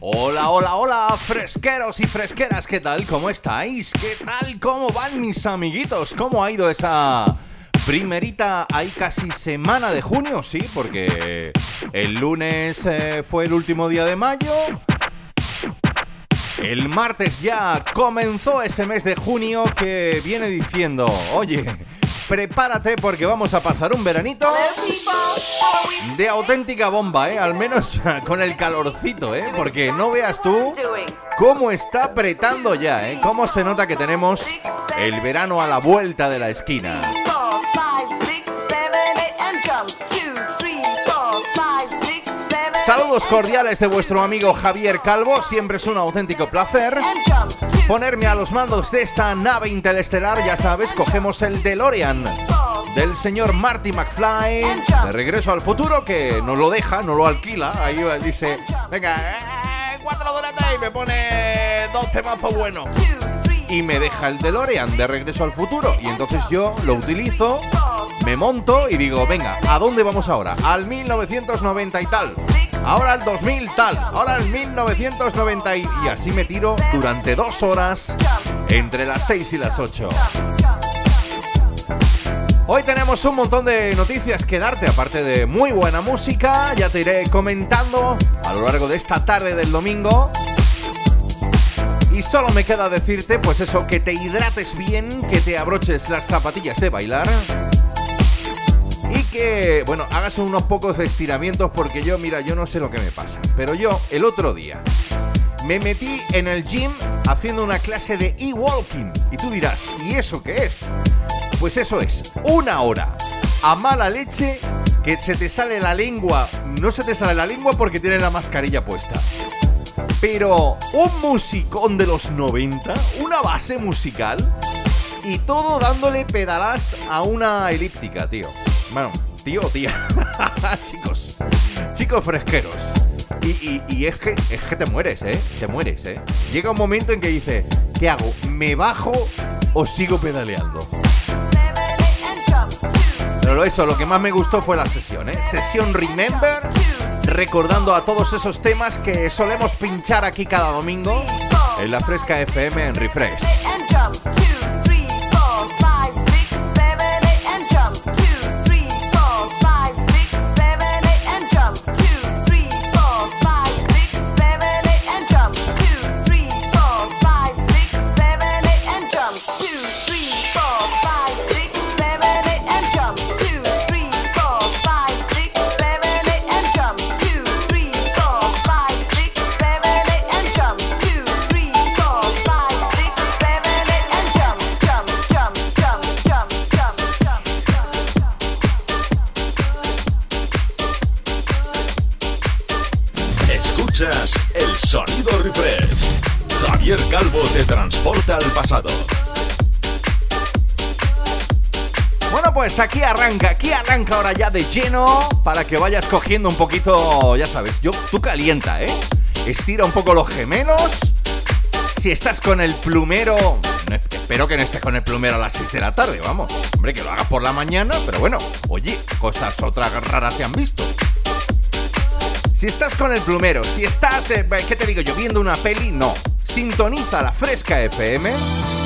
Hola, hola, hola, fresqueros y fresqueras, ¿qué tal? ¿Cómo estáis? ¿Qué tal? ¿Cómo van mis amiguitos? ¿Cómo ha ido esa primerita, ahí casi semana de junio? Sí, porque el lunes eh, fue el último día de mayo. El martes ya comenzó ese mes de junio que viene diciendo, oye, prepárate porque vamos a pasar un veranito de auténtica bomba, ¿eh? Al menos con el calorcito, ¿eh? Porque no veas tú cómo está apretando ya, ¿eh? Cómo se nota que tenemos el verano a la vuelta de la esquina. Saludos cordiales de vuestro amigo Javier Calvo, siempre es un auténtico placer ponerme a los mandos de esta nave interestelar, ya sabes, cogemos el DeLorean del señor Marty McFly de regreso al futuro que nos lo deja, no lo alquila, ahí dice, venga, eh, cuatro durante y me pone dos temazos buenos y me deja el DeLorean de regreso al futuro. Y entonces yo lo utilizo, me monto y digo, venga, ¿a dónde vamos ahora? Al 1990 y tal. Ahora al 2000 tal. Ahora al 1990 y, y así me tiro durante dos horas entre las 6 y las 8. Hoy tenemos un montón de noticias que darte, aparte de muy buena música. Ya te iré comentando a lo largo de esta tarde del domingo. Y solo me queda decirte, pues eso, que te hidrates bien, que te abroches las zapatillas de bailar. Y que, bueno, hagas unos pocos estiramientos porque yo, mira, yo no sé lo que me pasa. Pero yo, el otro día, me metí en el gym haciendo una clase de e-walking. Y tú dirás, ¿y eso qué es? Pues eso es, una hora a mala leche que se te sale la lengua. No se te sale la lengua porque tienes la mascarilla puesta. Pero un musicón de los 90, una base musical y todo dándole pedalas a una elíptica, tío. Bueno, tío, tía. chicos, chicos fresqueros. Y, y, es, que, es que te mueres, ¿eh? Te mueres, ¿eh? Llega un momento en que dices, ¿qué hago? ¿Me bajo o sigo pedaleando? Pero eso, lo que más me gustó fue la sesión, ¿eh? Sesión Remember recordando a todos esos temas que solemos pinchar aquí cada domingo en la Fresca FM en Refresh. Pues aquí arranca, aquí arranca ahora ya de lleno para que vayas cogiendo un poquito, ya sabes, yo, tú calienta, ¿eh? estira un poco los gemelos. Si estás con el plumero, espero que no estés con el plumero a las 6 de la tarde, vamos. Hombre, que lo hagas por la mañana, pero bueno, oye, cosas otras raras se han visto. Si estás con el plumero, si estás, eh, ¿qué te digo yo? Viendo una peli, no. Sintoniza la Fresca FM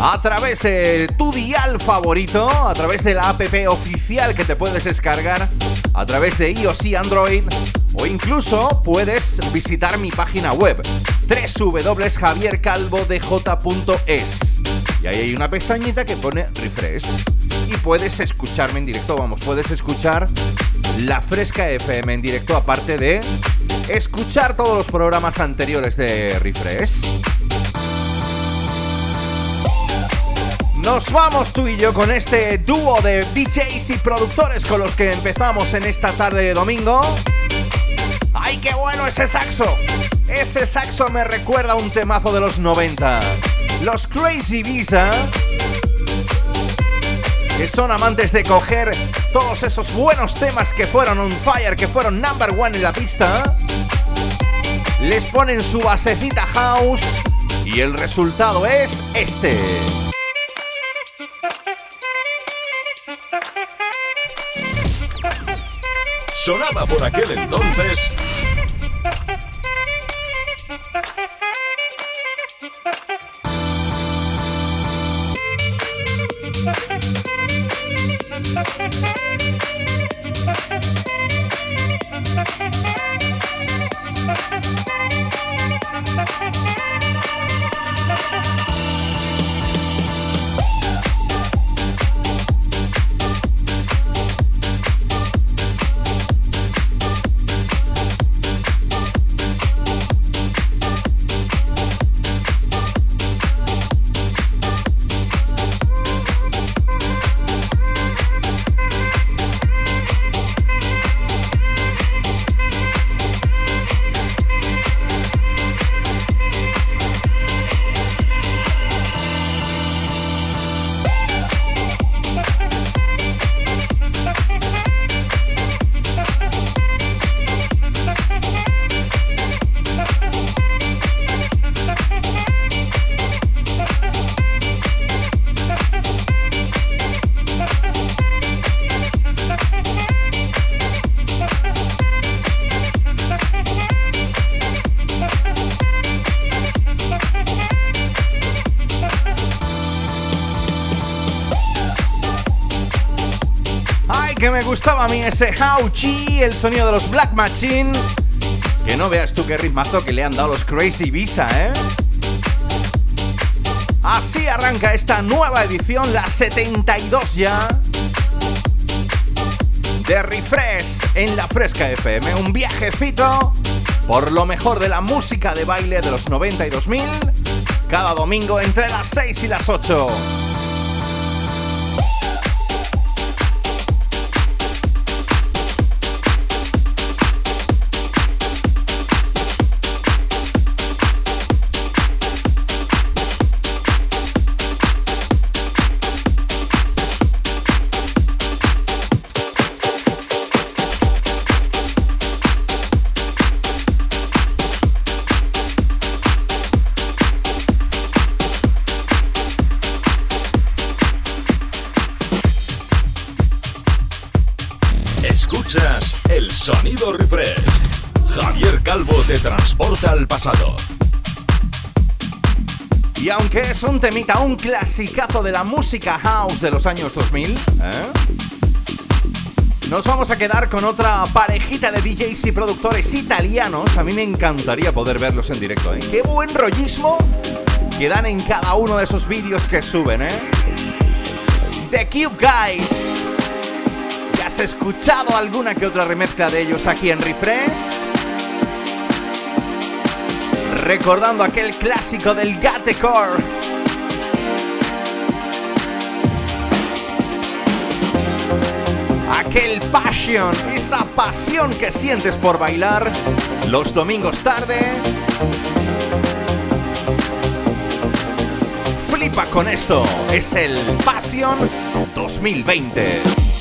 a través de tu dial favorito, a través de la app oficial que te puedes descargar, a través de iOS y Android, o incluso puedes visitar mi página web www.javiercalvodej.es y ahí hay una pestañita que pone refresh y puedes escucharme en directo, vamos, puedes escuchar la Fresca FM en directo, aparte de escuchar todos los programas anteriores de Refresh. Nos vamos tú y yo con este dúo de DJs y productores con los que empezamos en esta tarde de domingo. ¡Ay, qué bueno ese saxo! Ese saxo me recuerda a un temazo de los 90. Los Crazy Visa que son amantes de coger todos esos buenos temas que fueron on fire, que fueron number one en la pista, les ponen su basecita house y el resultado es este. Por aquel entonces ese Hauchi, el sonido de los Black Machine. Que no veas tú qué ritmazo que le han dado los Crazy Visa, ¿eh? Así arranca esta nueva edición, la 72 ya. De Refresh en la Fresca FM. Un viajecito por lo mejor de la música de baile de los 90 y 2000. Cada domingo entre las 6 y las 8. Transporta al pasado. Y aunque es un temita, un clasicazo de la música house de los años 2000, ¿eh? nos vamos a quedar con otra parejita de DJs y productores italianos. A mí me encantaría poder verlos en directo. ¿eh? Qué buen rollismo que dan en cada uno de esos vídeos que suben. ¿eh? The Cube Guys. ¿Ya has escuchado alguna que otra remezcla de ellos aquí en Refresh? recordando aquel clásico del Gatecore. Aquel passion, esa pasión que sientes por bailar los domingos tarde. Flipa con esto, es el Passion 2020.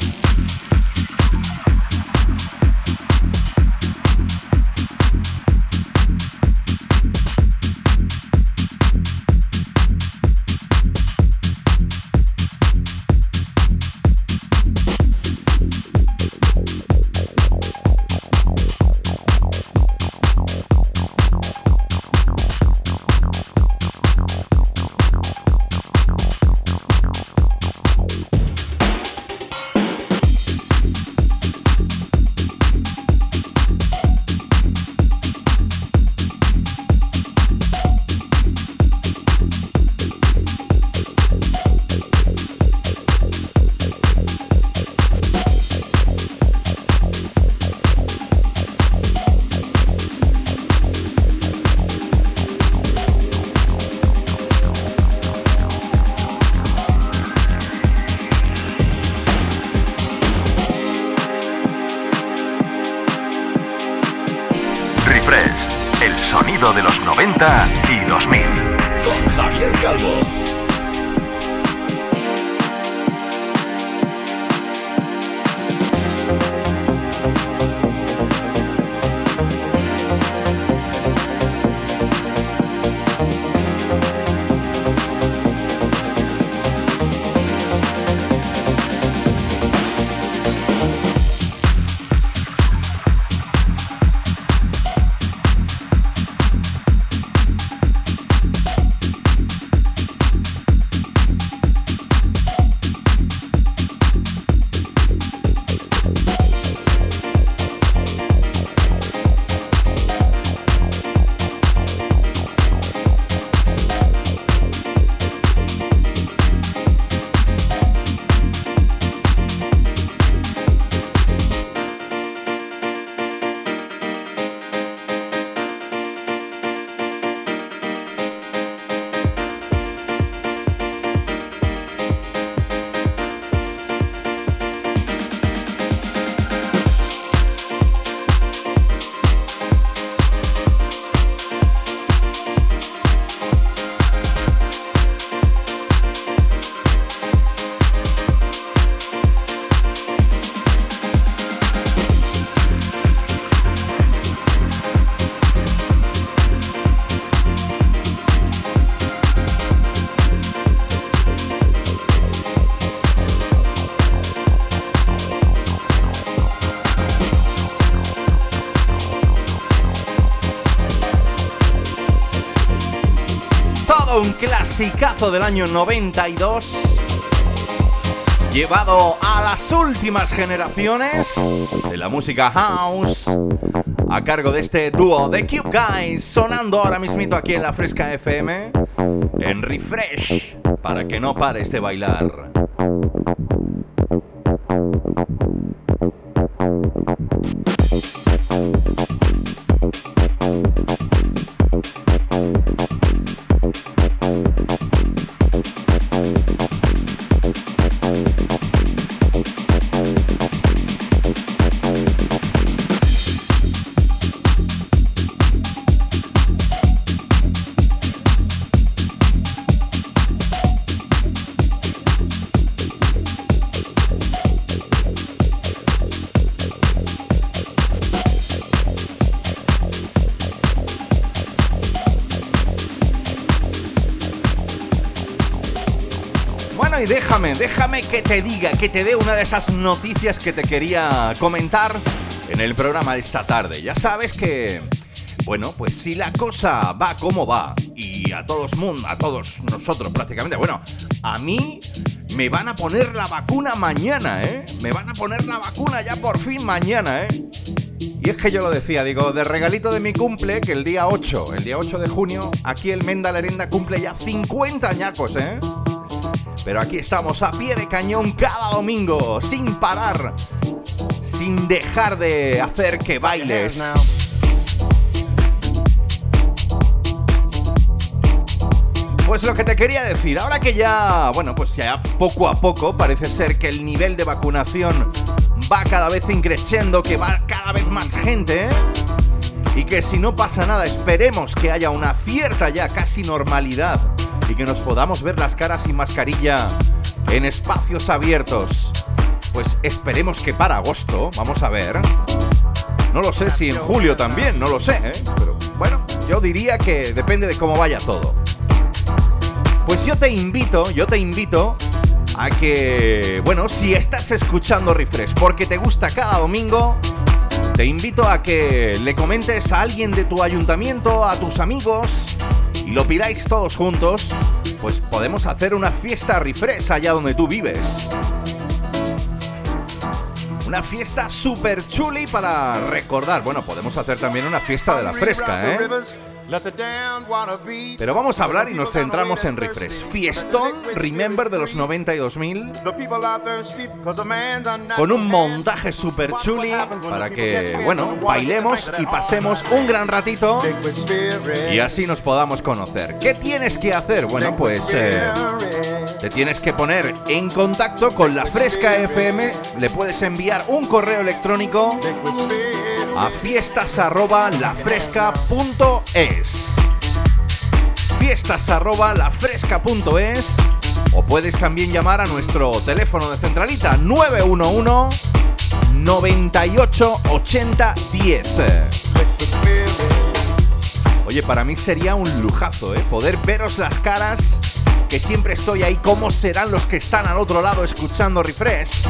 Clasicazo del año 92 llevado a las últimas generaciones de la música house a cargo de este dúo de Cube Guys sonando ahora mismito aquí en la Fresca FM en Refresh para que no pares de bailar. Déjame, que te diga, que te dé una de esas noticias que te quería comentar en el programa de esta tarde. Ya sabes que, bueno, pues si la cosa va como va y a todos mundo, a todos nosotros prácticamente, bueno, a mí me van a poner la vacuna mañana, ¿eh? Me van a poner la vacuna ya por fin mañana, ¿eh? Y es que yo lo decía, digo, de regalito de mi cumple, que el día 8, el día 8 de junio, aquí el Menda Lerenda cumple ya 50 añacos, ¿eh? Pero aquí estamos a pie de cañón cada domingo, sin parar, sin dejar de hacer que bailes. Pues lo que te quería decir, ahora que ya, bueno, pues ya poco a poco parece ser que el nivel de vacunación va cada vez increciendo, que va cada vez más gente, ¿eh? y que si no pasa nada esperemos que haya una cierta ya casi normalidad que nos podamos ver las caras sin mascarilla en espacios abiertos. Pues esperemos que para agosto, vamos a ver. No lo sé si en julio también, no lo sé, ¿eh? pero bueno, yo diría que depende de cómo vaya todo. Pues yo te invito, yo te invito a que, bueno, si estás escuchando Refresh porque te gusta cada domingo, te invito a que le comentes a alguien de tu ayuntamiento, a tus amigos, y lo pidáis todos juntos, pues podemos hacer una fiesta refresh allá donde tú vives. Una fiesta super chuli para recordar. Bueno, podemos hacer también una fiesta de la fresca, ¿eh? Pero vamos a hablar y nos centramos en refresh. Fiestón Remember de los 90 y 2000. Con un montaje super chuli para que, bueno, bailemos y pasemos un gran ratito y así nos podamos conocer. ¿Qué tienes que hacer? Bueno, pues eh, te tienes que poner en contacto con la Fresca FM. Le puedes enviar un correo electrónico a fiestas arroba lafresca.es. Fiestas arroba lafresca.es o puedes también llamar a nuestro teléfono de centralita 911 98 80 10. Oye, para mí sería un lujazo, ¿eh? Poder veros las caras, que siempre estoy ahí, cómo serán los que están al otro lado escuchando Refresh.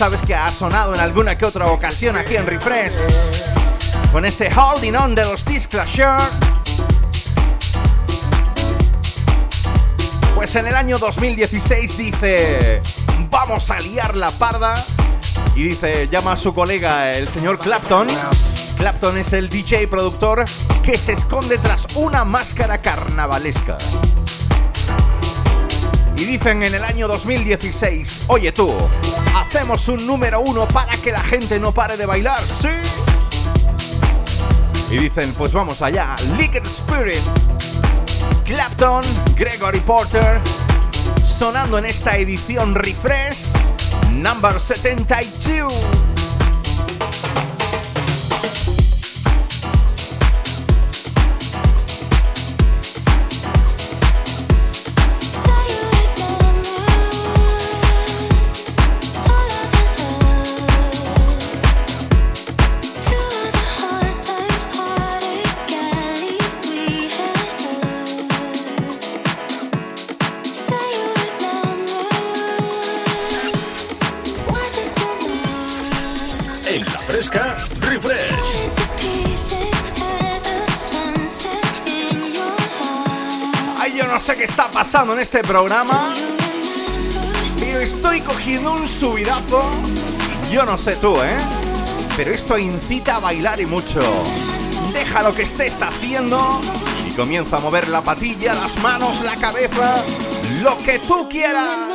Sabes que ha sonado en alguna que otra ocasión aquí en Refresh, con ese Holding On de los Disclosure. Pues en el año 2016 dice, vamos a liar la parda. Y dice, llama a su colega, el señor Clapton. Clapton es el DJ productor que se esconde tras una máscara carnavalesca. Y dicen en el año 2016, oye tú, hacemos un número uno para que la gente no pare de bailar, ¿sí? Y dicen, pues vamos allá, Liquid Spirit, Clapton, Gregory Porter, sonando en esta edición Refresh, number 72. En este programa, pero estoy cogiendo un subidazo. Yo no sé tú, ¿eh? Pero esto incita a bailar y mucho. Deja lo que estés haciendo y comienza a mover la patilla, las manos, la cabeza, lo que tú quieras.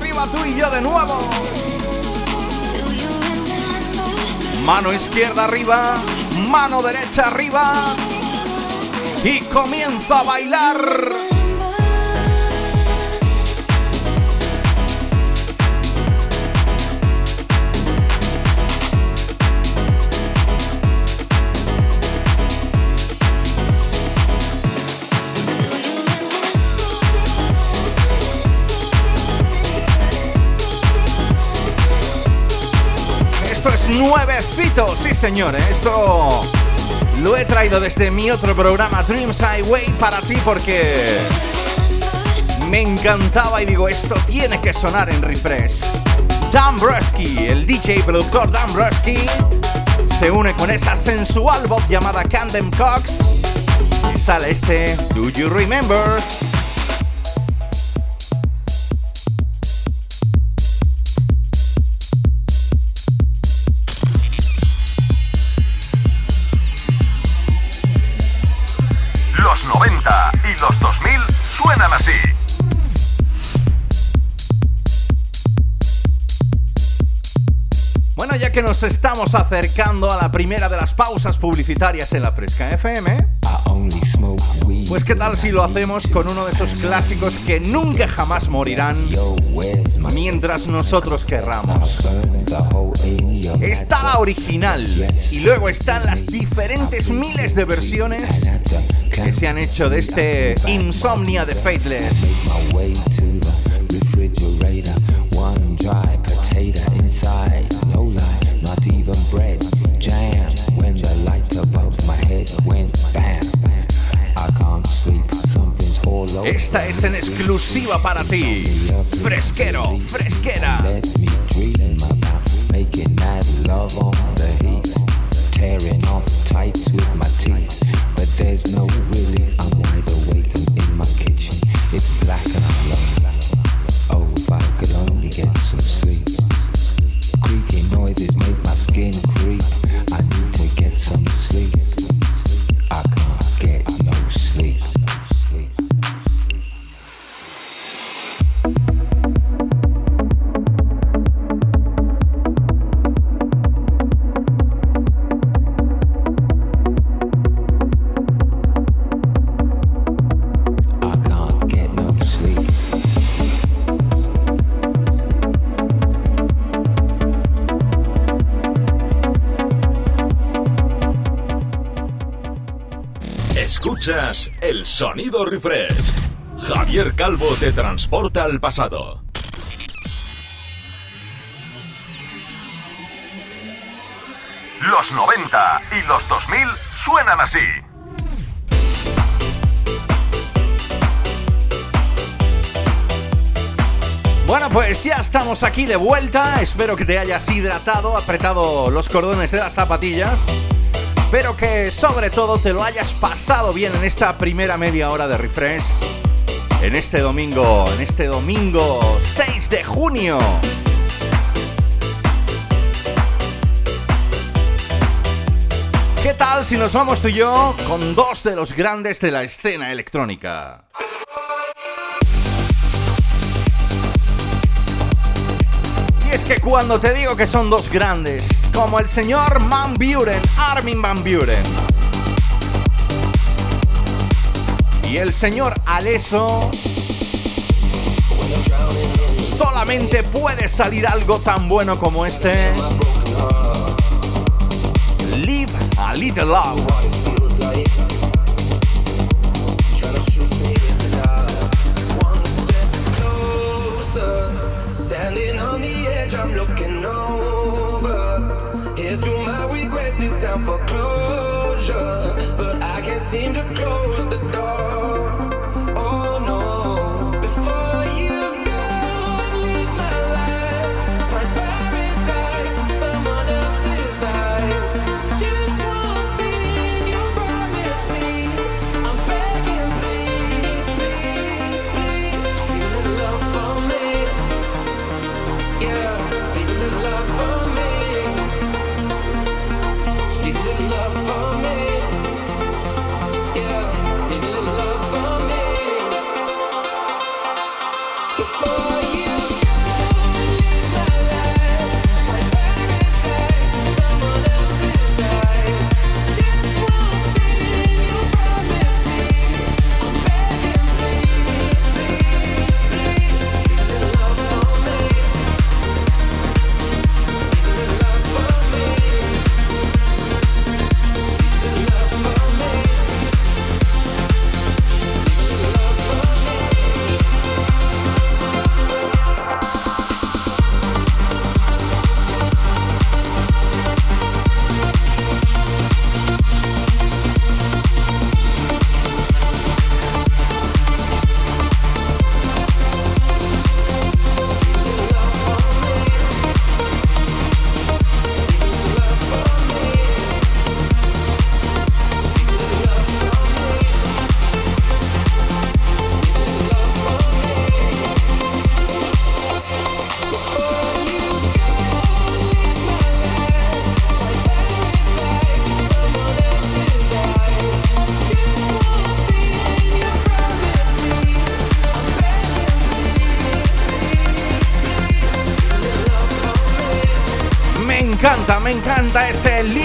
Arriba tú y yo de nuevo. Mano izquierda arriba, mano derecha arriba y comienza a bailar. Nuevecito, sí señor, ¿eh? esto lo he traído desde mi otro programa Dreams Highway para ti porque me encantaba y digo, esto tiene que sonar en refresh. Dan Brusky, el DJ productor Dan Brusky, se une con esa sensual voz llamada Candem Cox y sale este Do You Remember? Estamos acercando a la primera de las pausas publicitarias en la Fresca FM. Pues qué tal si lo hacemos con uno de esos clásicos que nunca jamás morirán mientras nosotros querramos. Está la original y luego están las diferentes miles de versiones que se han hecho de este Insomnia de Faithless. Esta es en exclusiva para ti. Fresquero, fresquera. Tearing off tights with my teeth, but there's no sonido refresh. Javier Calvo te transporta al pasado. Los 90 y los 2000 suenan así. Bueno, pues ya estamos aquí de vuelta. Espero que te hayas hidratado, apretado los cordones de las zapatillas Espero que sobre todo te lo hayas pasado bien en esta primera media hora de refresh. En este domingo, en este domingo 6 de junio. ¿Qué tal si nos vamos tú y yo con dos de los grandes de la escena electrónica? Es que cuando te digo que son dos grandes, como el señor Van Buren, Armin Van Buren, y el señor Aleso, solamente puede salir algo tan bueno como este. Live a Little Love.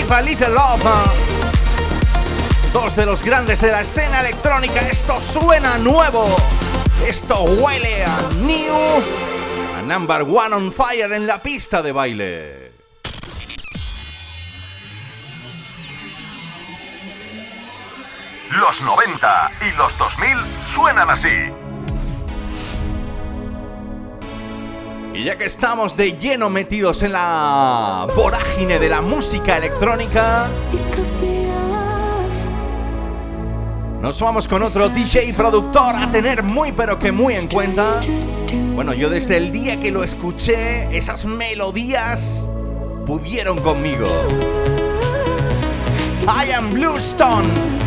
Live a Little Love. Dos de los grandes de la escena electrónica. Esto suena nuevo. Esto huele a new. A number one on fire en la pista de baile. Los 90 y los 2000 suenan así. Y ya que estamos de lleno metidos en la vorágine de la música electrónica, nos vamos con otro DJ productor a tener muy pero que muy en cuenta. Bueno, yo desde el día que lo escuché, esas melodías pudieron conmigo. I am Bluestone.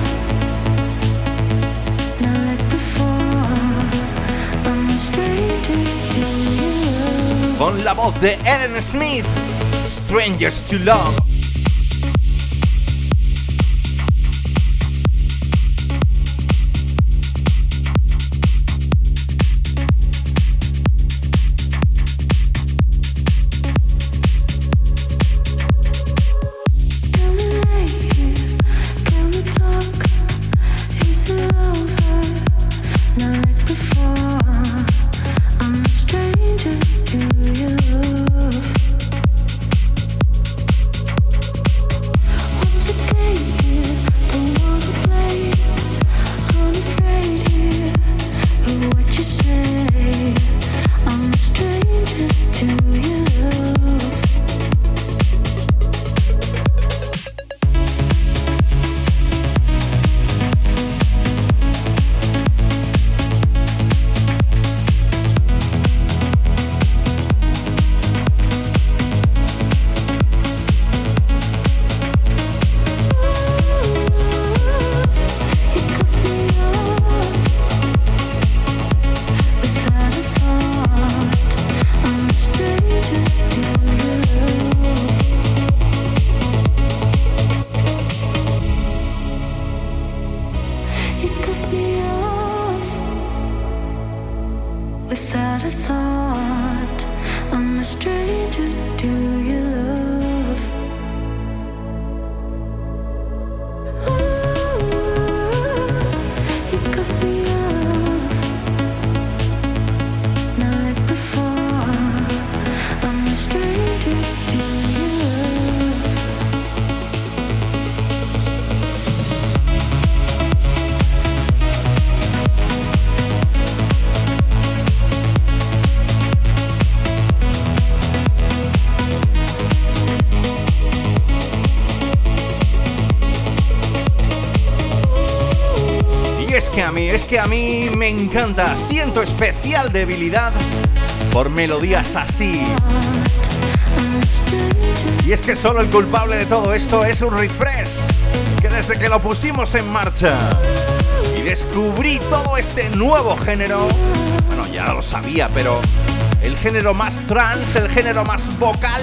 Con la voz de Ellen Smith, Strangers to Love. Es que a mí me encanta, siento especial debilidad por melodías así. Y es que solo el culpable de todo esto es un refresh, que desde que lo pusimos en marcha y descubrí todo este nuevo género, bueno, ya lo sabía, pero el género más trance, el género más vocal,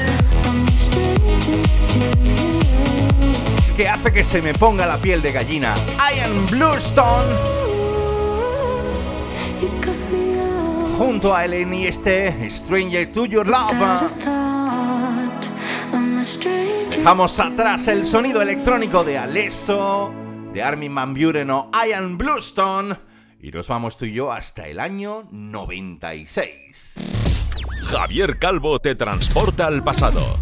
es que hace que se me ponga la piel de gallina. Iron Bluestone junto a Ellen y este Stranger to Your Love. Dejamos atrás el sonido electrónico de Alesso, de Armin Van Buren o Ian Bluestone y nos vamos tú y yo hasta el año 96. Javier Calvo te transporta al pasado.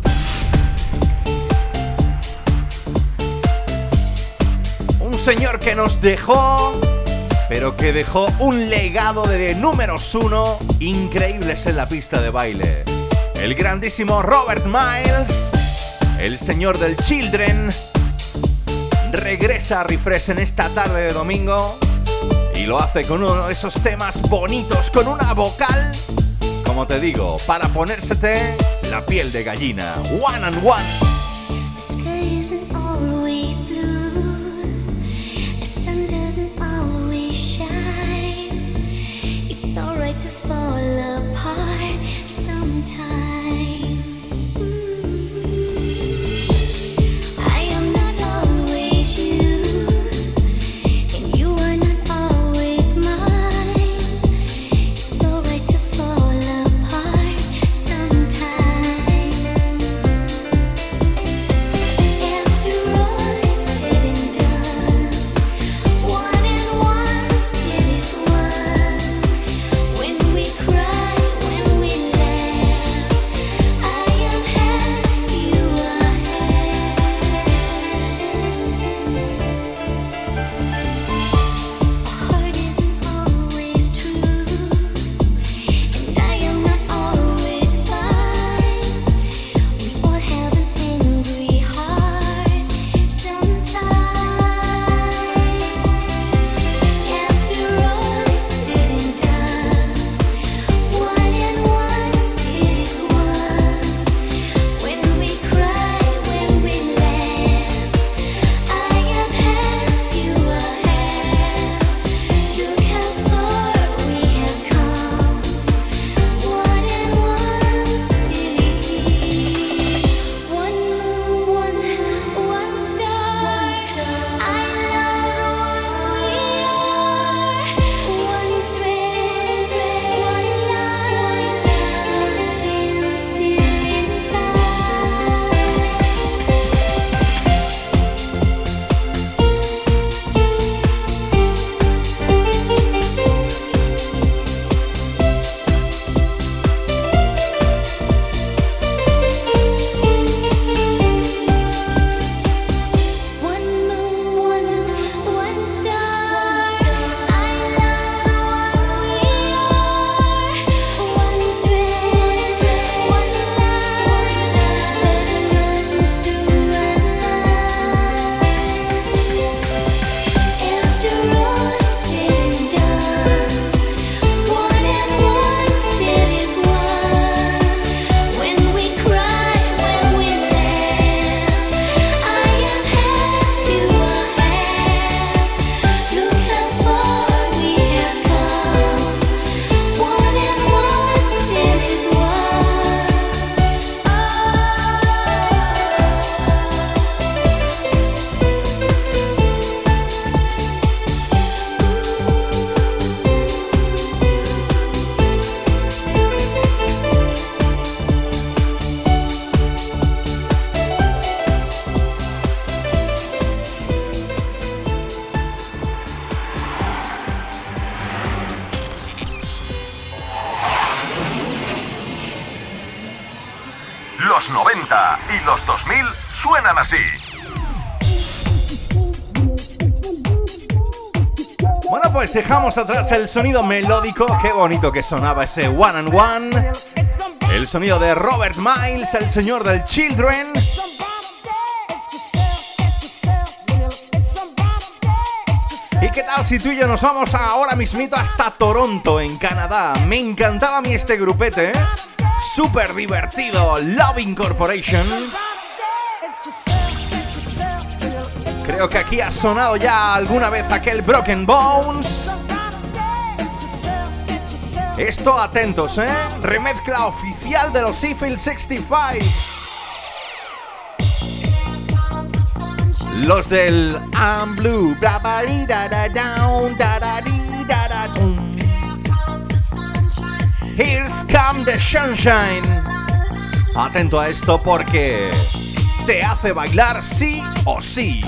Un señor que nos dejó pero que dejó un legado de números uno increíbles en la pista de baile. El grandísimo Robert Miles, el señor del Children, regresa a Refresh en esta tarde de domingo y lo hace con uno de esos temas bonitos, con una vocal, como te digo, para ponérsete la piel de gallina. One and one. to fall apart sometimes. Dejamos atrás el sonido melódico. Qué bonito que sonaba ese One and One. El sonido de Robert Miles, el señor del Children. ¿Y qué tal si tú y yo nos vamos ahora mismito hasta Toronto, en Canadá? Me encantaba a mí este grupete, ¿eh? Súper divertido, Loving Corporation. Creo que aquí ha sonado ya alguna vez aquel Broken Bones. Esto atentos, ¿eh? Remezcla oficial de los Seafield 65. Los del I'm Blue. Here's come the sunshine. Atento a esto porque te hace bailar sí o sí.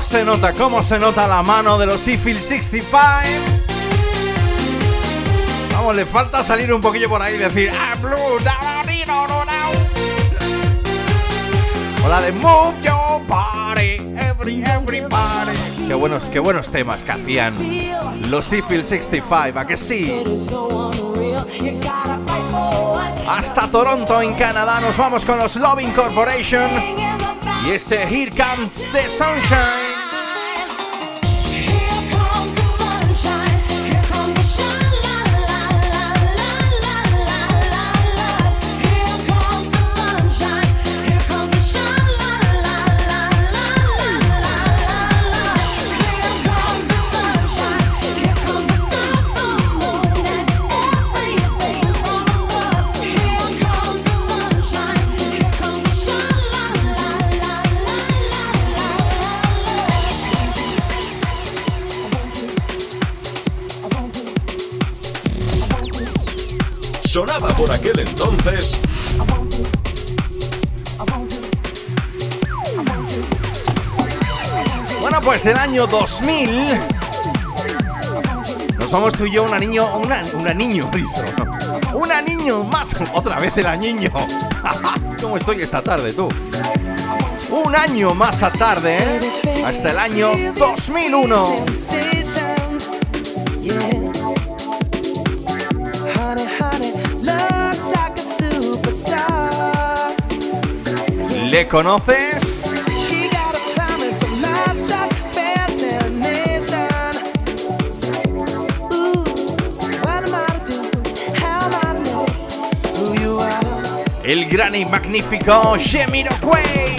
Se nota, cómo se nota la mano de los Seafield 65. Vamos, le falta salir un poquillo por ahí y decir I'm blue, Hola de Move Your Body, every, everybody. Qué buenos, qué buenos temas que hacían los Seafield 65, ¿a que sí? Hasta Toronto, en Canadá, nos vamos con los Loving Corporation. Y este Here Comes the Sunshine. Por aquel entonces. Bueno, pues del año 2000 nos vamos tú y yo, una niño, una, una niño. Una niño más, otra vez el niño. ¿Cómo estoy esta tarde tú? Un año más a tarde, ¿eh? hasta el año 2001. ¿Le conoces? El gran y magnífico Jamiroquai.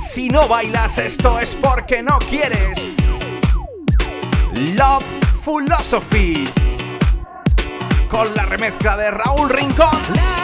Si no bailas esto es porque no quieres. Love Philosophy con la remezcla de Raúl Rincón.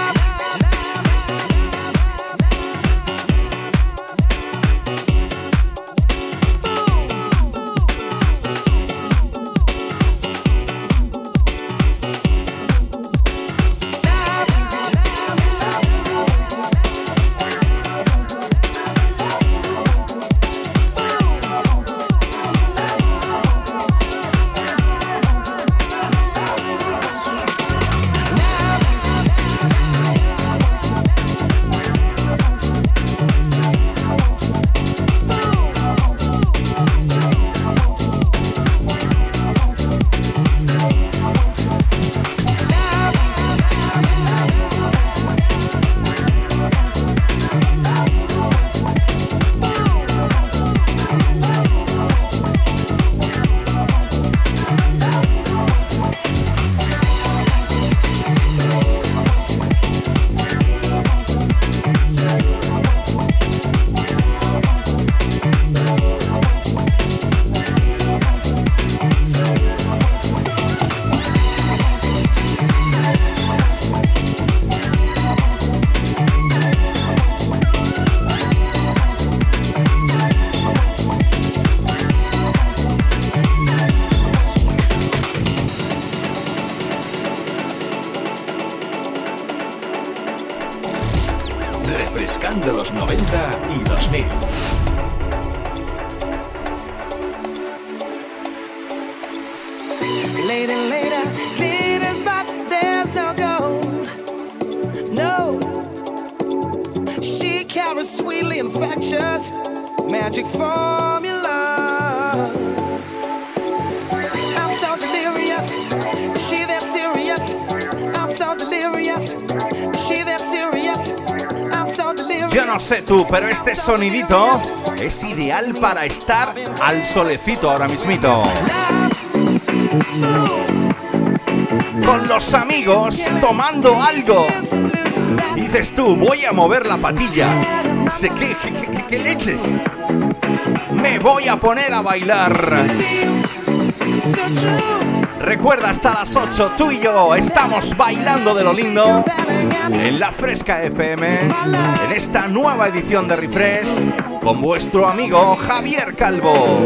Sonidito es ideal para estar al solecito ahora mismito. Con los amigos tomando algo. Dices tú, voy a mover la patilla. ¿Qué, qué, qué leches? Me voy a poner a bailar. Recuerda, hasta las 8 tú y yo estamos bailando de lo lindo en la Fresca FM, en esta nueva edición de Refresh, con vuestro amigo Javier Calvo.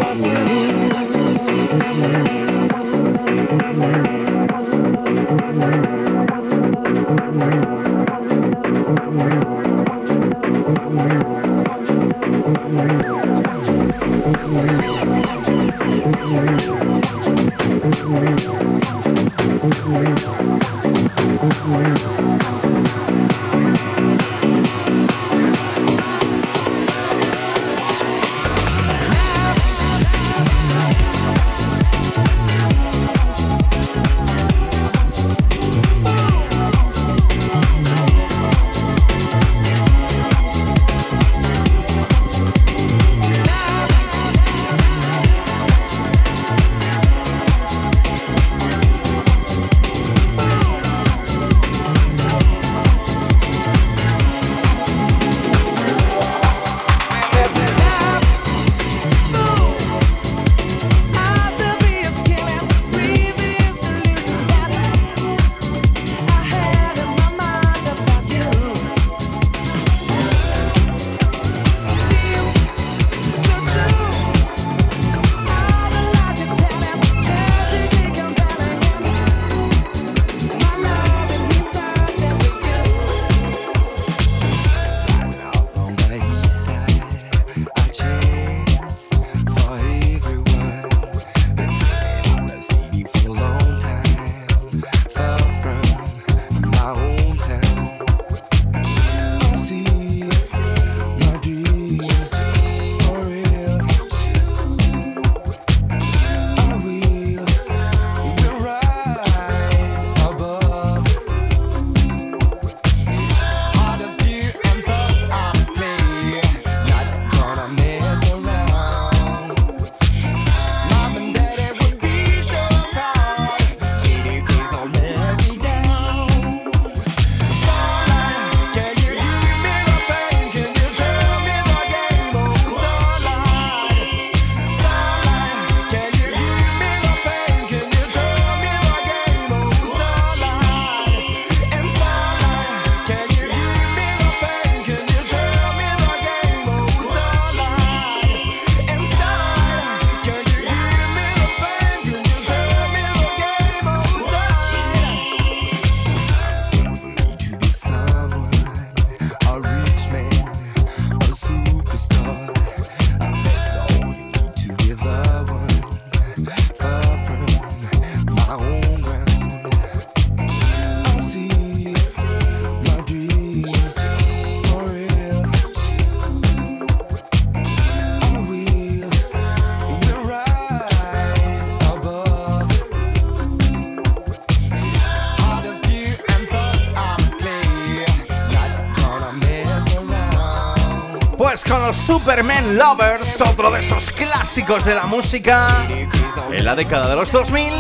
Superman Lovers, otro de esos clásicos de la música en la década de los 2000.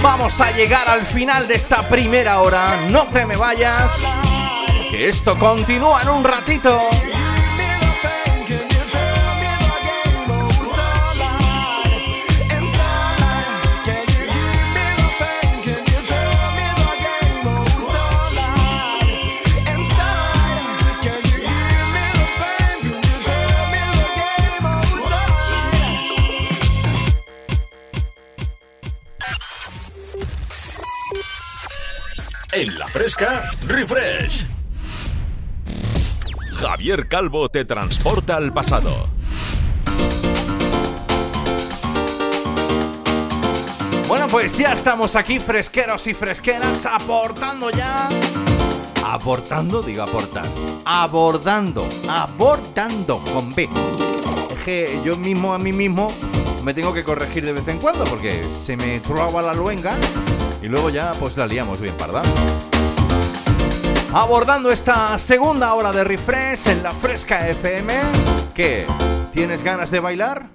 Vamos a llegar al final de esta primera hora, no te me vayas, que esto continúa en un ratito. Refresh. Javier Calvo te transporta al pasado. Bueno, pues ya estamos aquí fresqueros y fresqueras aportando ya. Aportando, digo aportar. Abordando, abordando con B. Es que yo mismo a mí mismo me tengo que corregir de vez en cuando porque se me traba la luenga y luego ya pues la liamos bien parda. Abordando esta segunda hora de refresh en la Fresca FM. ¿Qué? ¿Tienes ganas de bailar?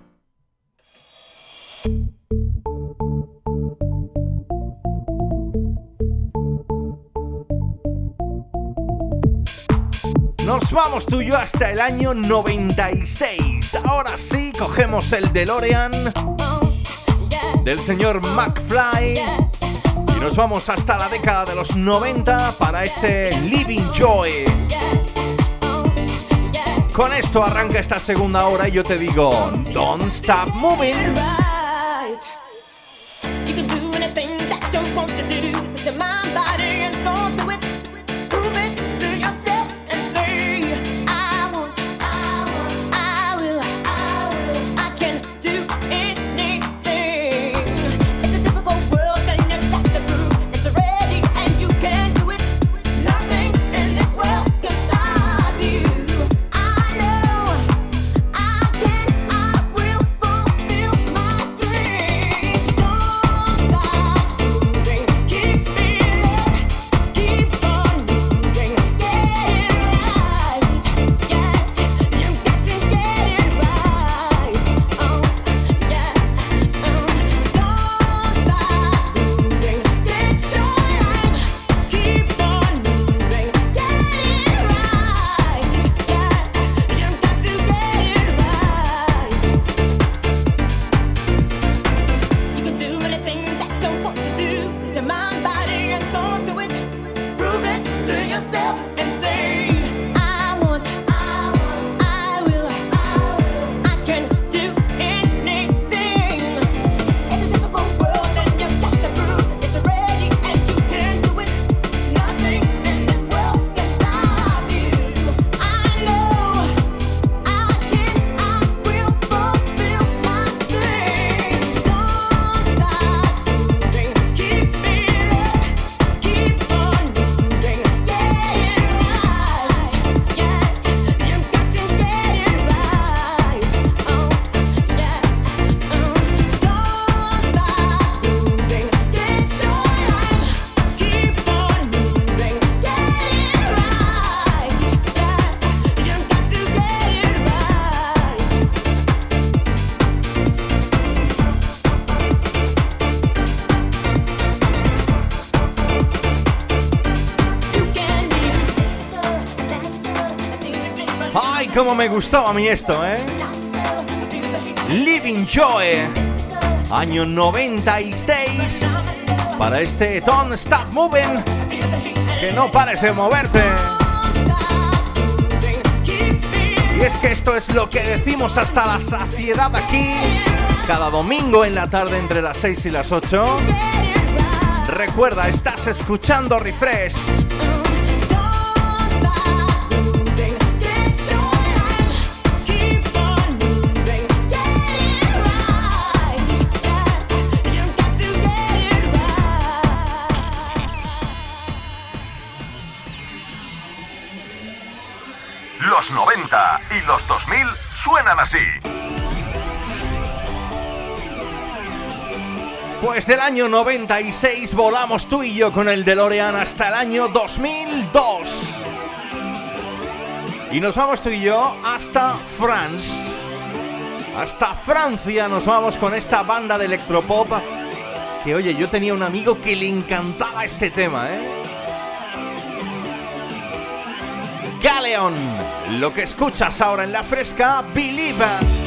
Nos vamos tú y yo hasta el año 96. Ahora sí, cogemos el DeLorean del señor McFly nos vamos hasta la década de los 90 para este Living Joy. Con esto arranca esta segunda hora y yo te digo, don't stop moving. Cómo me gustaba a mí esto, ¿eh? Living Joy, año 96, para este Don't Stop Moving, que no pares de moverte. Y es que esto es lo que decimos hasta la saciedad aquí, cada domingo en la tarde entre las 6 y las 8. Recuerda, estás escuchando Refresh. Así. Pues del año 96 volamos tú y yo con el DeLorean hasta el año 2002. Y nos vamos tú y yo hasta France. Hasta Francia nos vamos con esta banda de electropop. Que oye, yo tenía un amigo que le encantaba este tema, ¿eh? Galeon, lo que escuchas ahora en la fresca, Believe.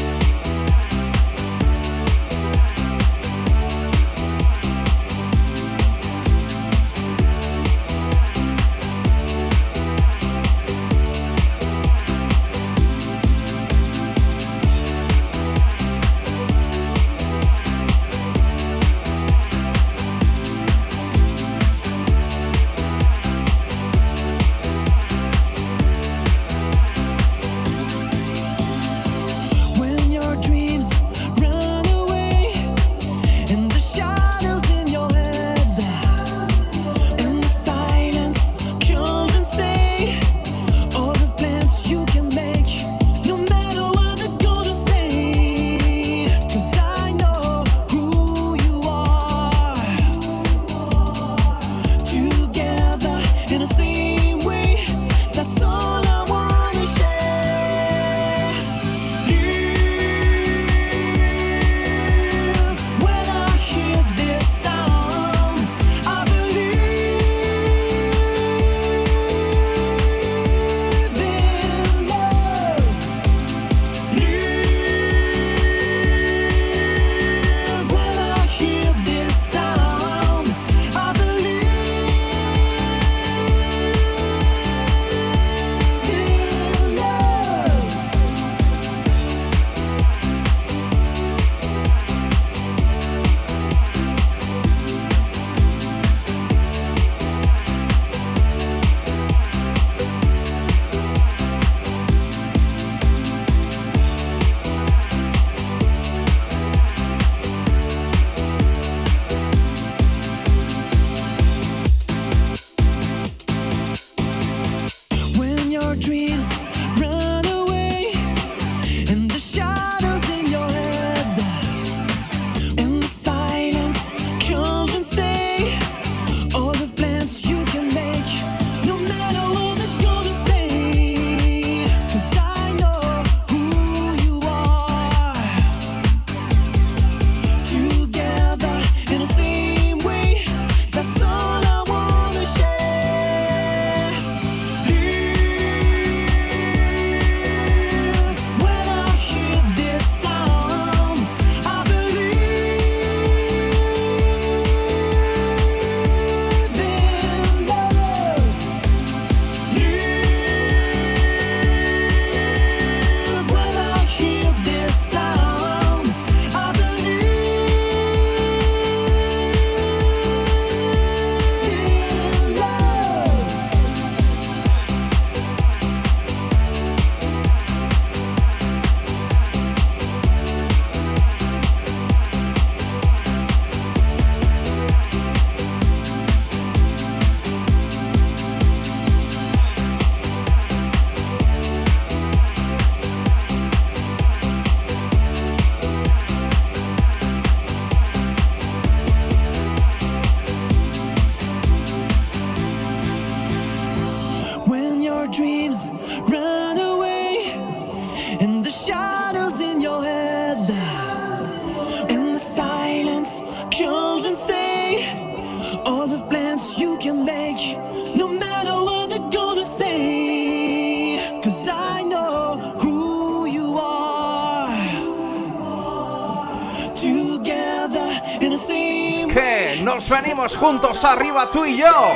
Juntos arriba tú y yo.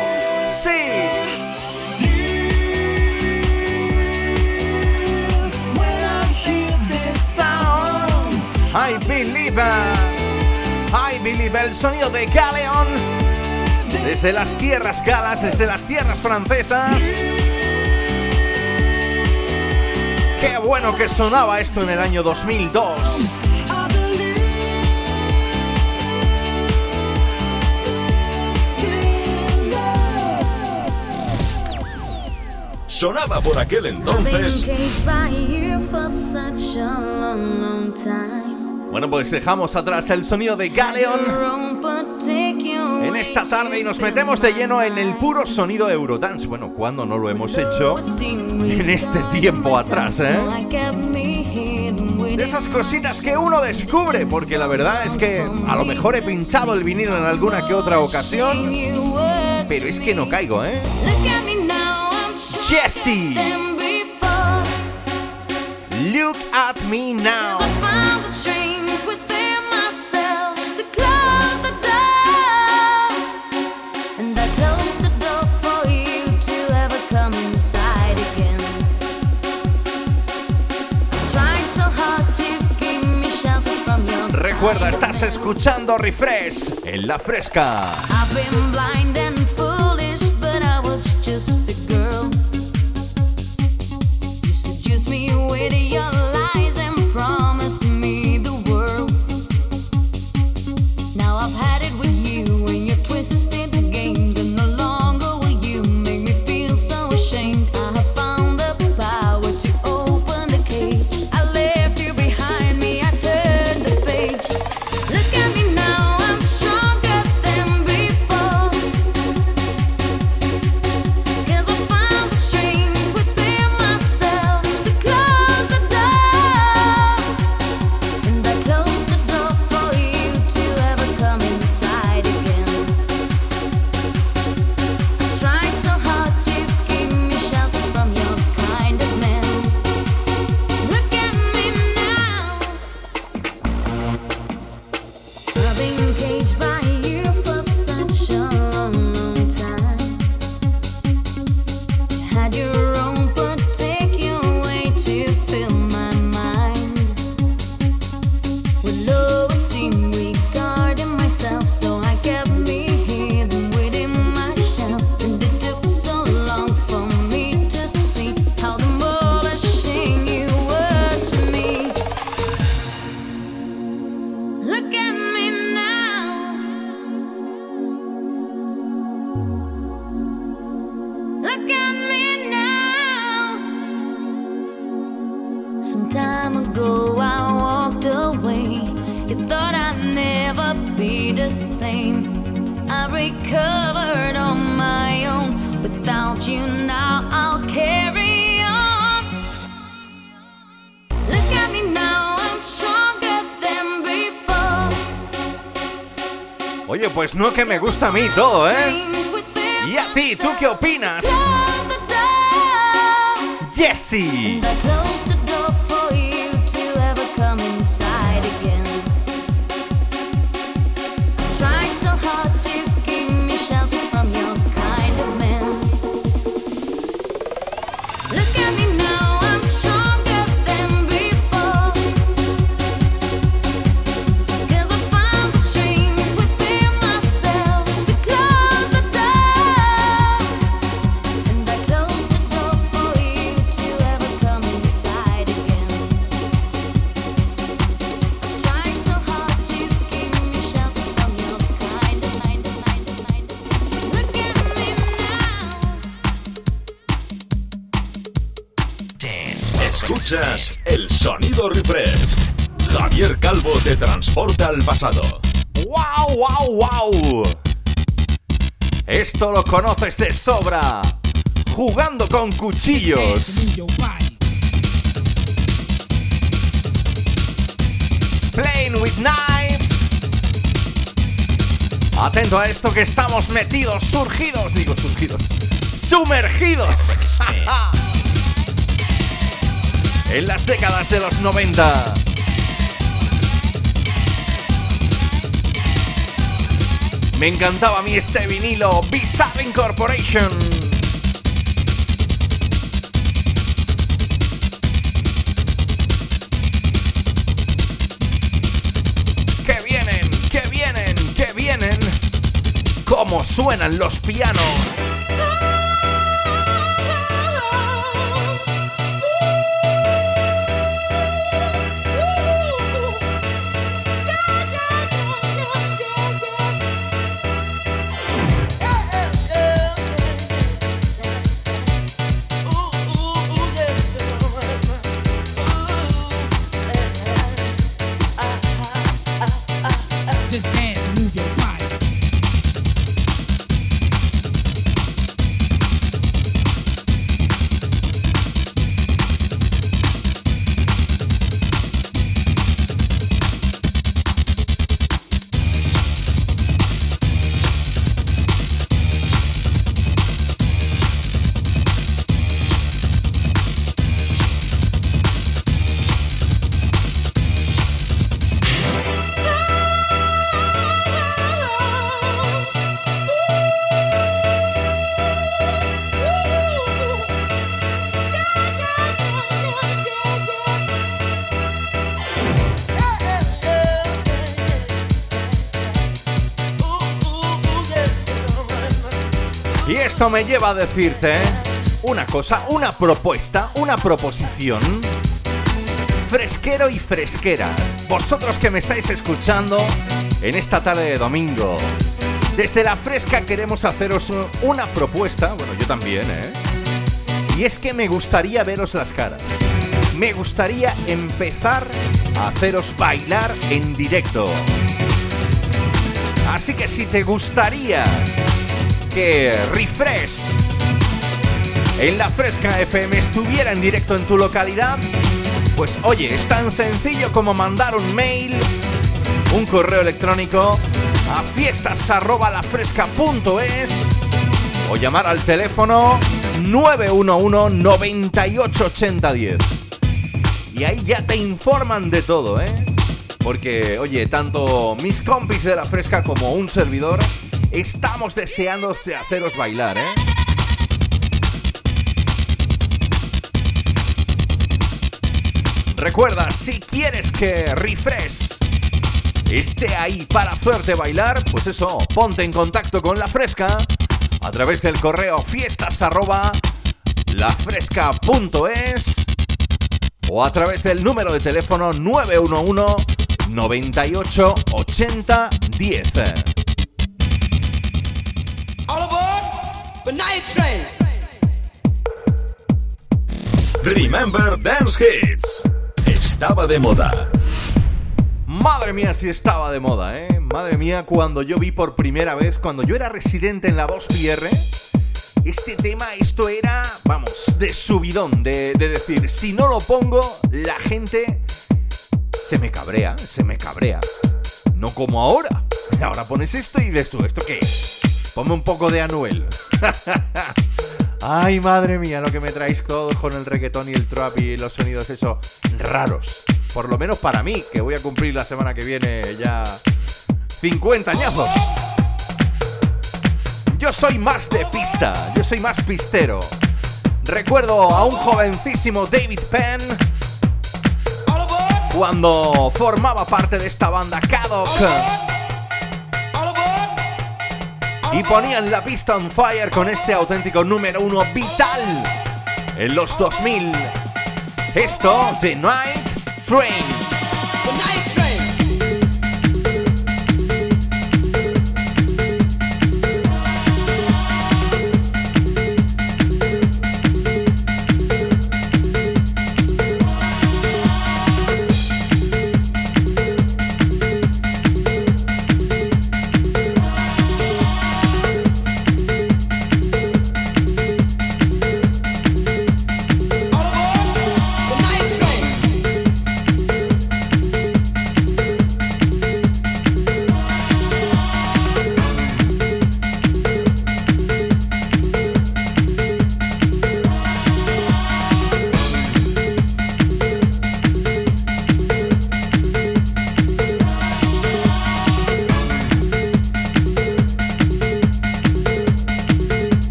Sí. I believe, I believe el sonido de Galeon desde las tierras galas, desde las tierras francesas. Qué bueno que sonaba esto en el año 2002. Sonaba por aquel entonces. Bueno, pues dejamos atrás el sonido de Galeon en esta tarde y nos metemos de lleno en el puro sonido Eurodance. Bueno, ¿cuándo no lo hemos hecho? En este tiempo atrás, ¿eh? De esas cositas que uno descubre, porque la verdad es que a lo mejor he pinchado el vinilo en alguna que otra ocasión, pero es que no caigo, ¿eh? Jessie. Look at me now. Recuerda, estás escuchando Refresh en la fresca. pues gusta a mí todo, ¿eh? ¿Y a ti? ¿Tú qué opinas? El sonido refresh. Javier Calvo te transporta al pasado. ¡Wow, wow, wow! Esto lo conoces de sobra. Jugando con cuchillos. Playing with knives. Atento a esto que estamos metidos, surgidos, digo surgidos, sumergidos. en las décadas de los 90. Me encantaba a mí este vinilo Bizarre Incorporation. ¡Que vienen! ¡Que vienen! ¡Que vienen! ¡Cómo suenan los pianos! Esto me lleva a decirte una cosa, una propuesta, una proposición. Fresquero y fresquera, vosotros que me estáis escuchando en esta tarde de domingo. Desde la fresca queremos haceros una propuesta, bueno, yo también, ¿eh? Y es que me gustaría veros las caras. Me gustaría empezar a haceros bailar en directo. Así que si te gustaría Refresh en la Fresca FM estuviera en directo en tu localidad, pues oye, es tan sencillo como mandar un mail, un correo electrónico a fiestas@lafresca.es o llamar al teléfono 911 988010. Y ahí ya te informan de todo, ¿eh? Porque, oye, tanto mis compis de la fresca como un servidor estamos deseando haceros bailar, ¿eh? Recuerda, si quieres que Refresh esté ahí para hacerte bailar, pues eso, ponte en contacto con la fresca a través del correo fiestas o a través del número de teléfono 911 98 80 10. Remember Dance Hits. Estaba de moda. Madre mía, si estaba de moda, ¿eh? Madre mía, cuando yo vi por primera vez, cuando yo era residente en la 2PR, este tema, esto era, vamos, de subidón, de, de decir, si no lo pongo, la gente se me cabrea, se me cabrea. No como ahora. Ahora pones esto y ves tú, ¿esto qué es? Ponme un poco de Anuel. Ay, madre mía, lo que me traéis todos con el reggaetón y el trap y los sonidos eso raros. Por lo menos para mí, que voy a cumplir la semana que viene ya 50 añazos. Yo soy más de pista, yo soy más pistero. Recuerdo a un jovencísimo David Penn cuando formaba parte de esta banda Kadok. Y ponían la pista on fire con este auténtico número uno vital en los 2000. Esto, The Night Train.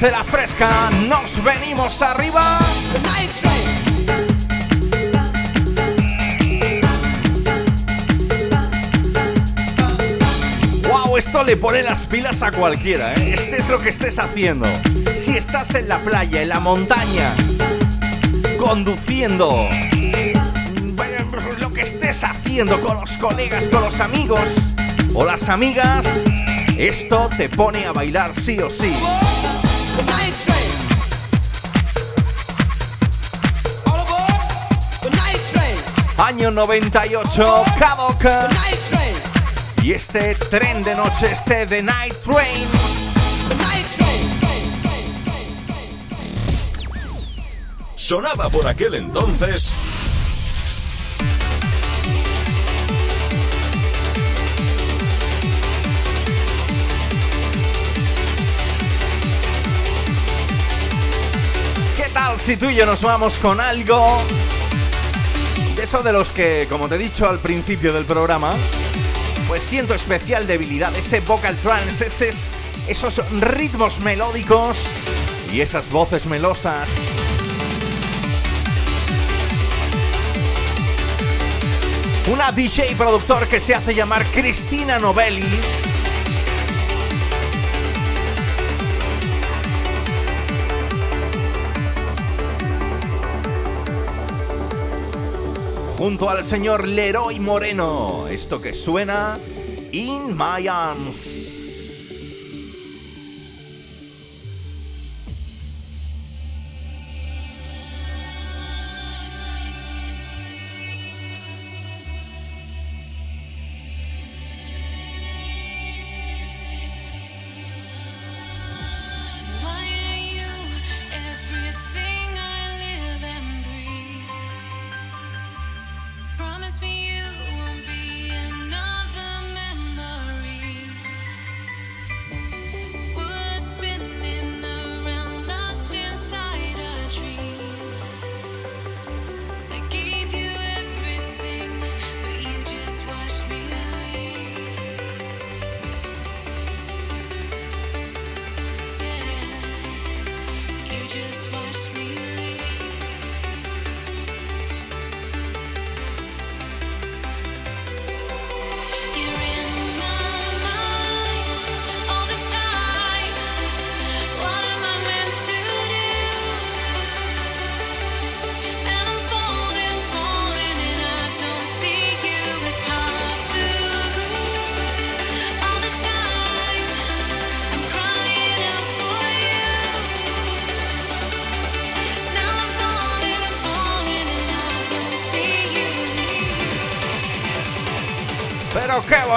De la fresca, nos venimos arriba. luego esto le pone las pilas a cualquiera, ¿eh? Estés lo que estés haciendo. Si estás en la playa, en la montaña, conduciendo, lo que estés haciendo con los colegas, con los amigos o las amigas, esto te pone a bailar sí o sí. Año 98, Cadoc. Y este tren de noche, este The Night Train. Sonaba por aquel entonces. ¿Qué tal si tú y yo nos vamos con algo de eso de los que, como te he dicho al principio del programa, pues siento especial debilidad, ese vocal trance, esos, esos ritmos melódicos y esas voces melosas. Una DJ productor que se hace llamar Cristina Novelli. Junto al señor Leroy Moreno. Esto que suena In My Arms.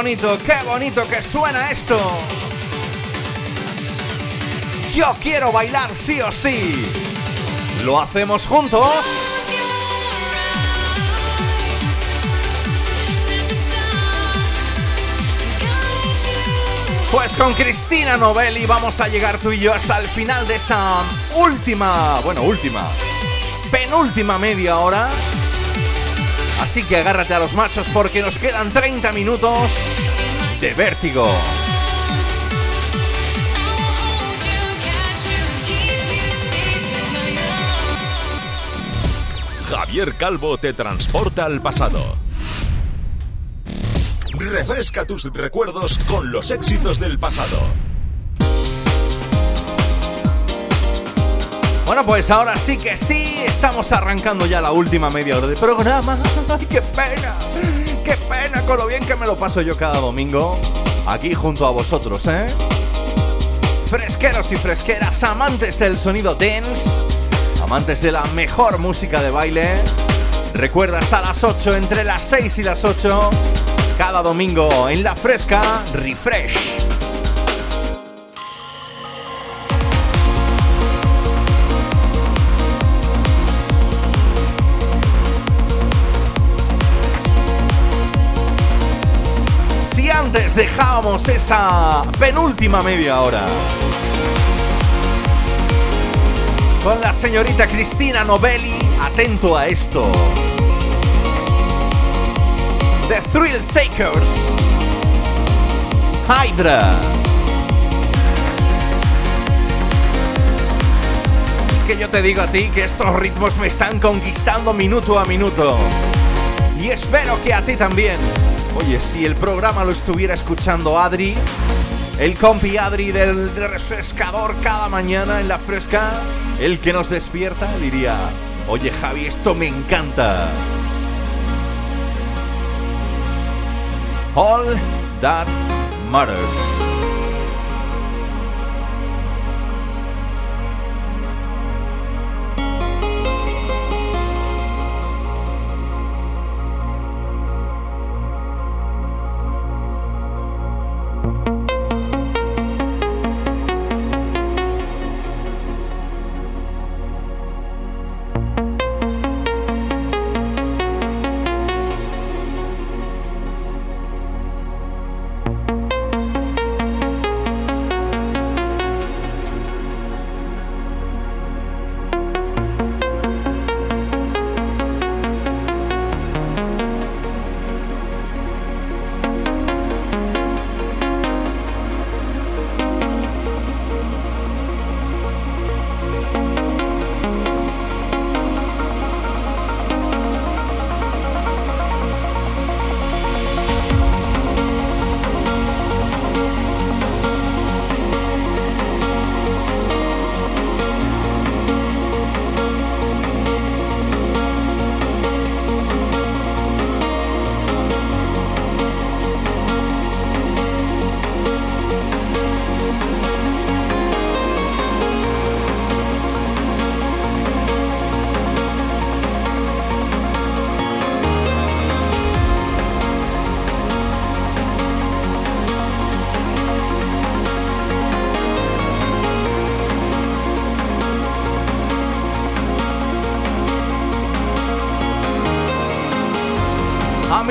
Bonito, qué bonito que suena esto. Yo quiero bailar sí o sí. ¿Lo hacemos juntos? Pues con Cristina Novelli vamos a llegar tú y yo hasta el final de esta última, bueno, última, penúltima media hora Así que agárrate a los machos porque nos quedan 30 minutos de vértigo. Javier Calvo te transporta al pasado. Refresca tus recuerdos con los éxitos del pasado. Pues ahora sí que sí, estamos arrancando ya la última media hora de programa. ¡Ay, qué pena! ¡Qué pena con lo bien que me lo paso yo cada domingo! Aquí junto a vosotros, ¿eh? Fresqueros y fresqueras, amantes del sonido dance, amantes de la mejor música de baile. Recuerda hasta las 8, entre las 6 y las 8, cada domingo en la fresca Refresh. Dejábamos esa penúltima media hora. Con la señorita Cristina Novelli, atento a esto. The Thrill Sakers. Hydra. Es que yo te digo a ti que estos ritmos me están conquistando minuto a minuto. Y espero que a ti también. Oye, si el programa lo estuviera escuchando Adri, El compi Adri del refrescador cada mañana en la fresca. El que nos despierta diría, oye Javi, esto me encanta. All That Matters.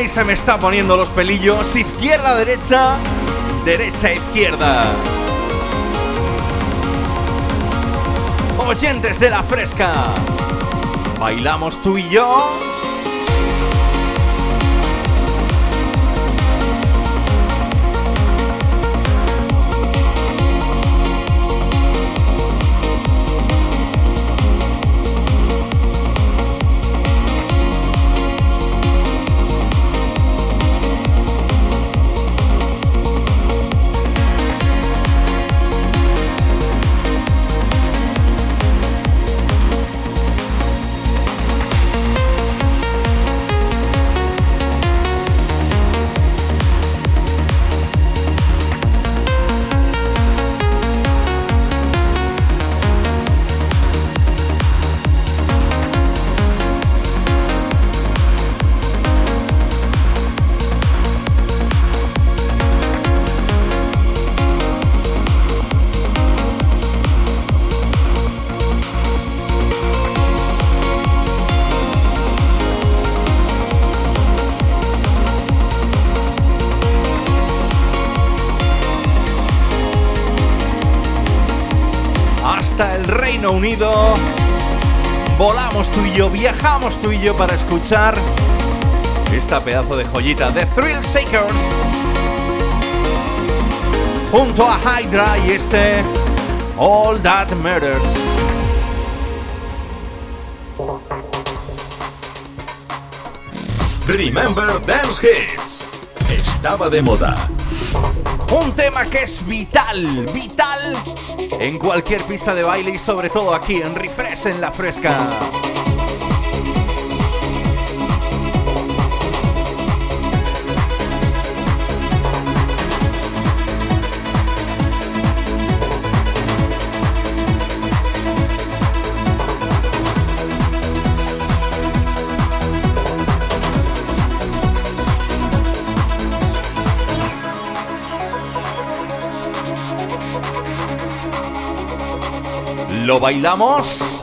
Se me está poniendo los pelillos. Izquierda, derecha, derecha, izquierda. Oyentes de la fresca. Bailamos tú y yo. Volamos tú y yo, viajamos tú y yo para escuchar esta pedazo de joyita de Thrill Shakers. Junto a Hydra y este All That Matters. Remember Dance Hits. Estaba de moda. Un tema que es vital, vital en cualquier pista de baile y sobre todo aquí en Refresh en la Fresca. Bailamos?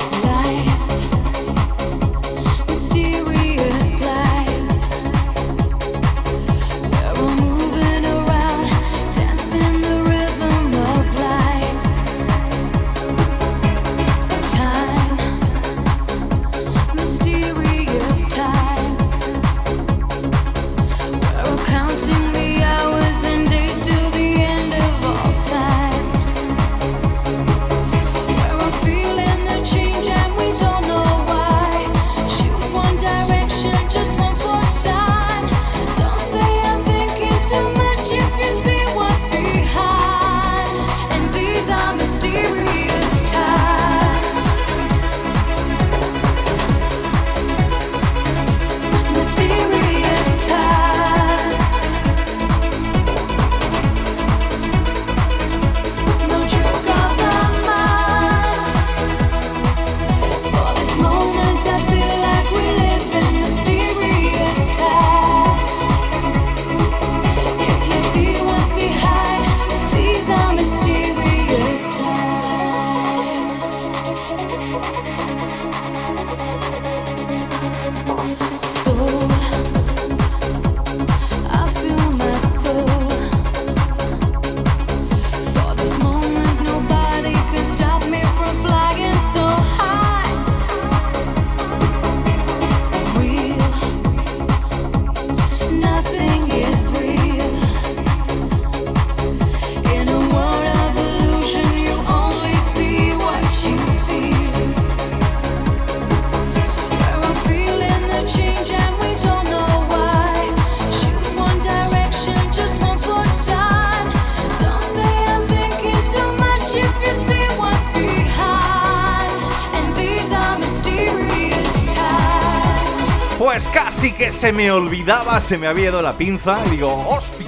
Se me olvidaba, se me había ido la pinza y digo, hostia.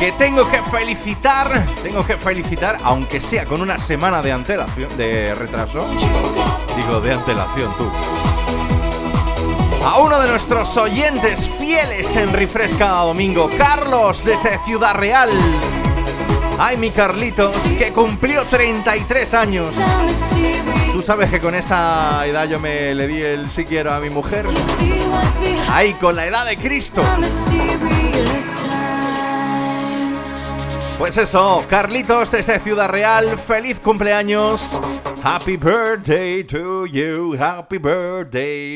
Que tengo que felicitar, tengo que felicitar, aunque sea con una semana de antelación, de retraso. Digo, de antelación tú. A uno de nuestros oyentes fieles en Refresca Domingo, Carlos, desde Ciudad Real. Ay, mi Carlitos, que cumplió 33 años. Tú sabes que con esa edad yo me le di el si quiero a mi mujer. Ay, con la edad de Cristo. Pues eso, Carlitos desde Ciudad Real, feliz cumpleaños. Happy birthday to you, happy birthday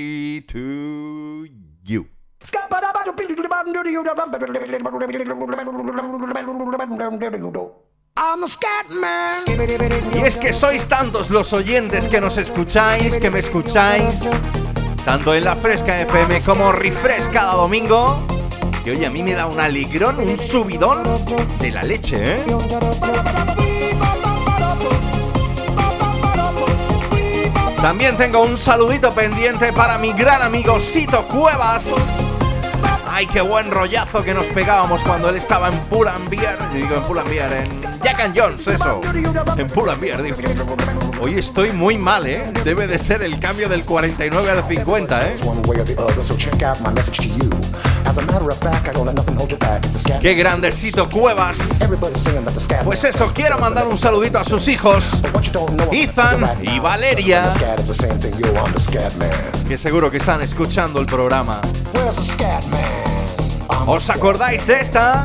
es que sois tantos los oyentes que nos escucháis, que me escucháis, tanto en la Fresca FM como Refresh cada domingo, que oye, a mí me da un alegrón, un subidón de la leche, ¿eh? También tengo un saludito pendiente para mi gran amigo Sito Cuevas. Ay, qué buen rollazo que nos pegábamos cuando él estaba en Pull&Bear. Digo, en en Jack and Jones, eso. En Pull&Bear, digo. Hoy estoy muy mal, ¿eh? Debe de ser el cambio del 49 al 50, ¿eh? Qué grandecito Cuevas. Pues eso, quiero mandar un saludito a sus hijos, Ethan y Valeria, que seguro que están escuchando el programa. ¿Os acordáis de esta?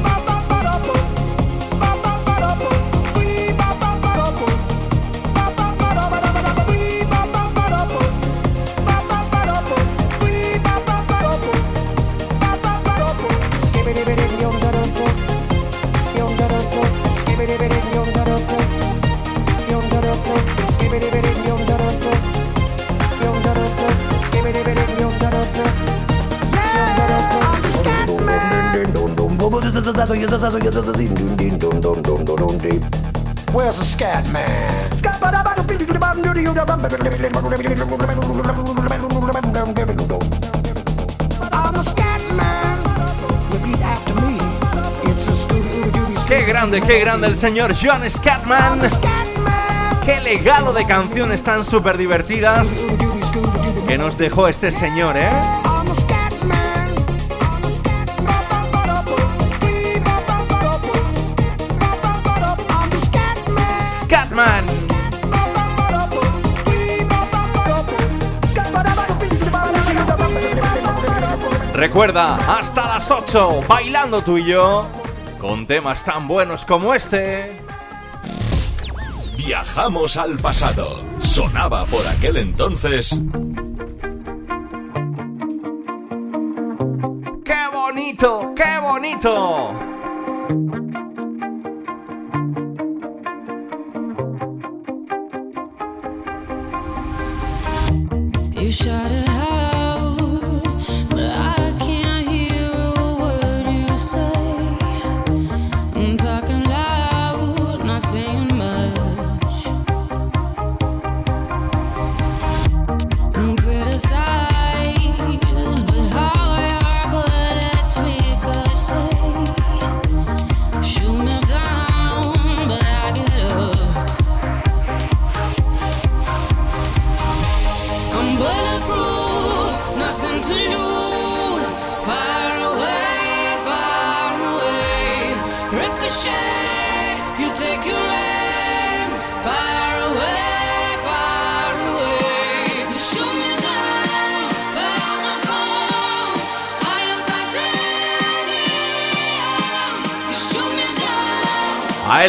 Where's the scat man? Qué grande, qué grande el señor John Scatman. Qué legado de canciones tan súper divertidas que nos dejó este señor, ¿eh? Recuerda, hasta las 8, bailando tú y yo, con temas tan buenos como este. Viajamos al pasado. Sonaba por aquel entonces. ¡Qué bonito! ¡Qué bonito!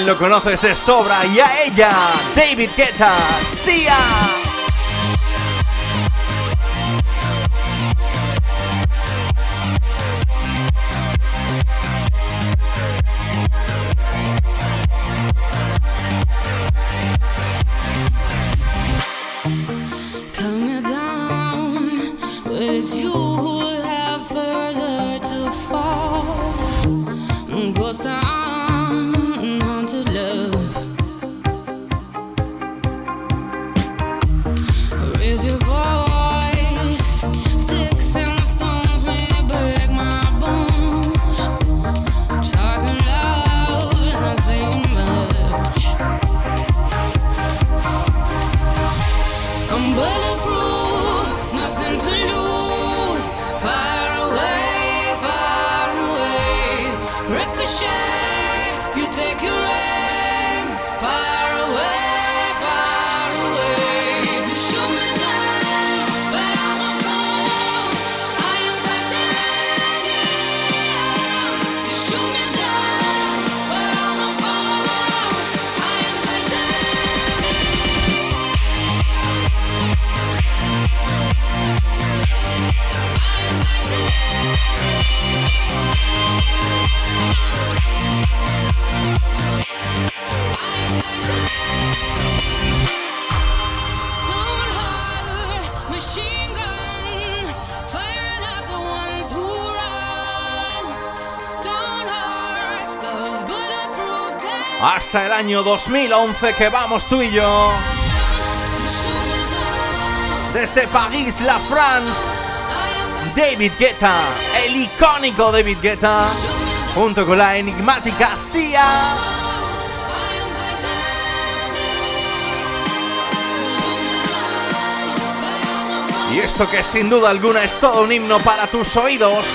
Lo conoces de sobra y a ella, David Guetta, Sia. Año 2011 que vamos tú y yo. Desde París, la France, David Guetta, el icónico David Guetta, junto con la enigmática Sia. Y esto que sin duda alguna es todo un himno para tus oídos,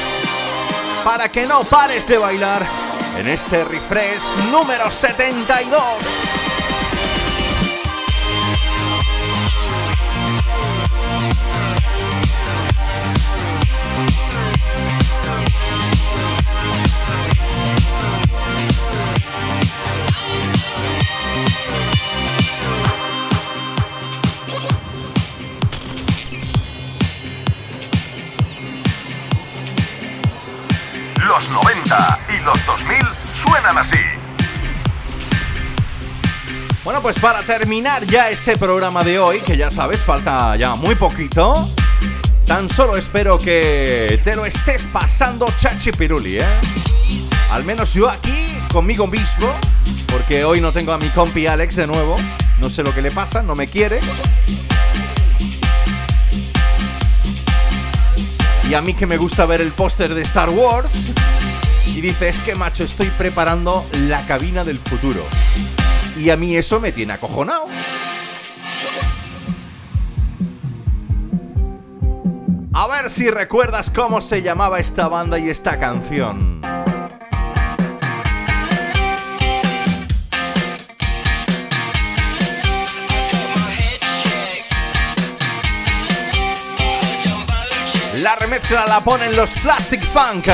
para que no pares de bailar en este refresh número 72. Pues para terminar ya este programa de hoy, que ya sabes, falta ya muy poquito, tan solo espero que te lo estés pasando chachi piruli, ¿eh? Al menos yo aquí, conmigo mismo, porque hoy no tengo a mi compi Alex de nuevo, no sé lo que le pasa, no me quiere. Y a mí que me gusta ver el póster de Star Wars. Y dice, es que macho, estoy preparando la cabina del futuro. Y a mí eso me tiene acojonado. A ver si recuerdas cómo se llamaba esta banda y esta canción. La remezcla la ponen los Plastic Funk.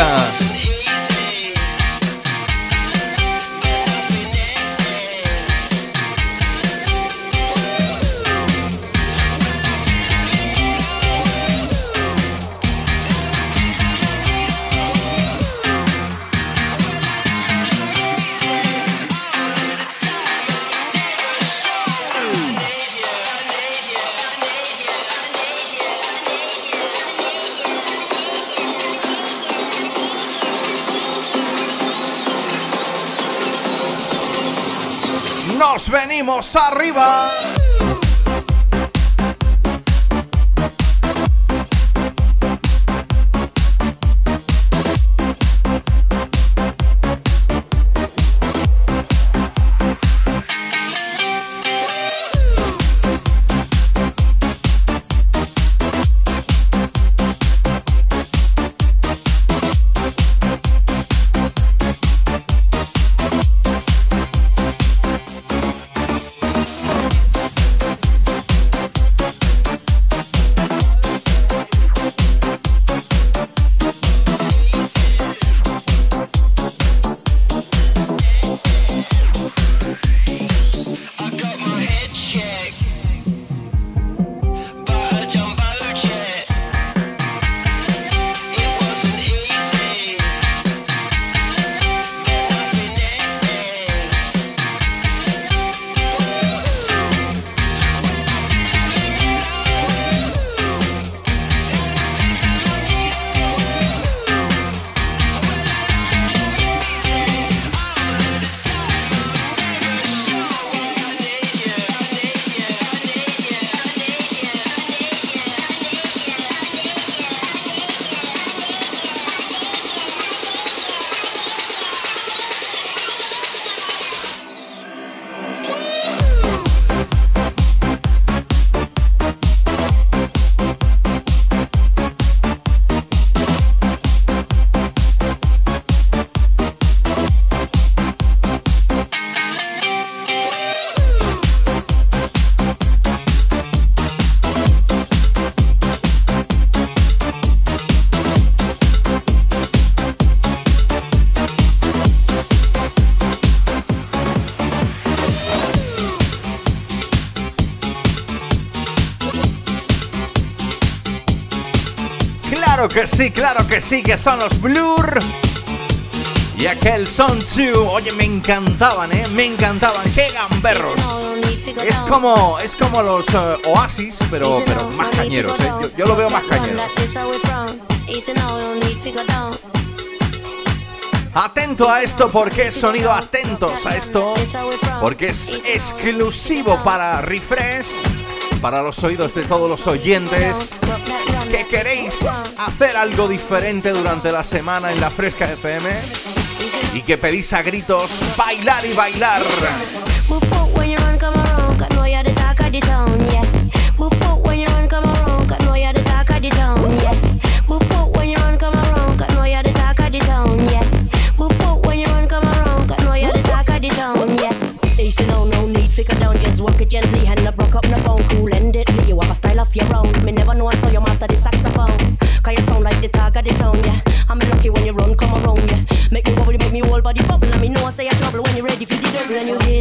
Venimos arriba. Que sí, claro que sí, que son los Blur. Y aquel Son 2, oye, me encantaban, ¿eh? Me encantaban, qué gamberros. Es como, es como los eh, Oasis, pero, pero más cañeros, ¿eh? Yo, yo lo veo más cañeros. Atento a esto porque es sonido atentos a esto porque es exclusivo para Refresh, para los oídos de todos los oyentes queréis hacer algo diferente durante la semana en la Fresca FM y que pedís a gritos bailar y bailar. Me body bubble. I mean, no one say a trouble when you're ready for the double and you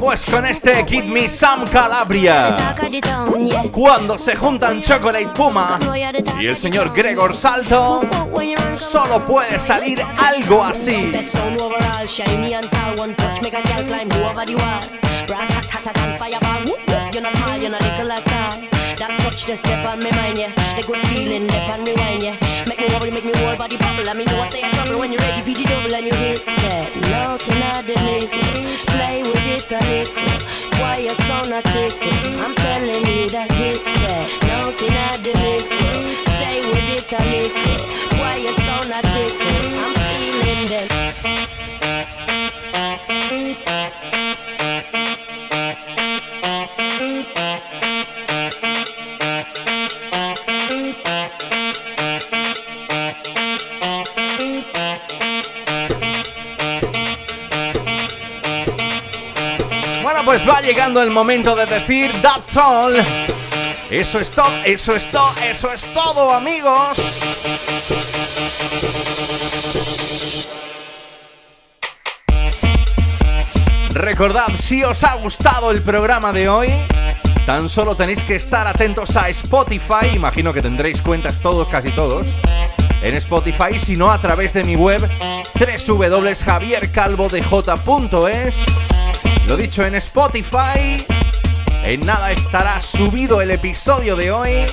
Pues con este Kid Me Some Calabria. Cuando se juntan Chocolate Puma y el señor Gregor Salto, solo puede salir algo así. Make me make me bubble. I mean, trouble when you're ready double and you play with it a little. Why you so not tickle? I'm telling you that hit that. Looking at the nickel, stay with it a little. Va llegando el momento de decir That's all. Eso es todo, eso es todo, eso es todo, amigos. Recordad, si os ha gustado el programa de hoy, tan solo tenéis que estar atentos a Spotify. Imagino que tendréis cuentas todos, casi todos, en Spotify, si no a través de mi web www.javiercalvodej.es. Lo dicho en Spotify. En nada estará subido el episodio de hoy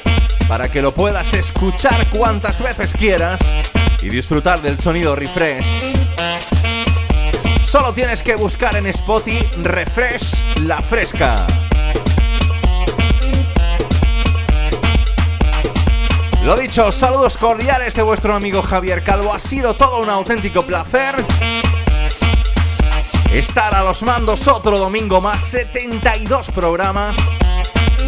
para que lo puedas escuchar cuantas veces quieras y disfrutar del sonido refresh. Solo tienes que buscar en Spotify Refresh La Fresca. Lo dicho, saludos cordiales de vuestro amigo Javier Calvo. Ha sido todo un auténtico placer estar a los mandos otro domingo más, 72 programas.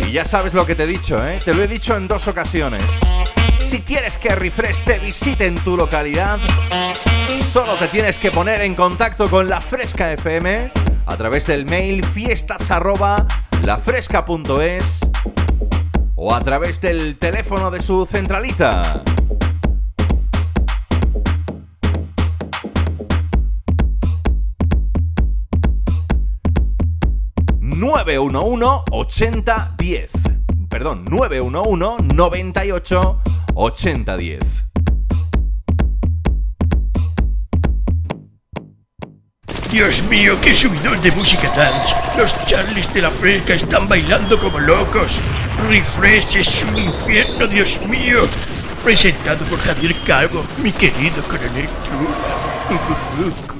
Y ya sabes lo que te he dicho, ¿eh? Te lo he dicho en dos ocasiones. Si quieres que Refresh te visite en tu localidad, solo te tienes que poner en contacto con La Fresca FM a través del mail fiestas@lafresca.es o a través del teléfono de su centralita. ...911 8010 Perdón, 911 98 8010 Dios mío, qué subidón de música dance. Los Charlies de la Fresca están bailando como locos. Refresh es un infierno, Dios mío. Presentado por Javier Calvo, mi querido coronel Trula.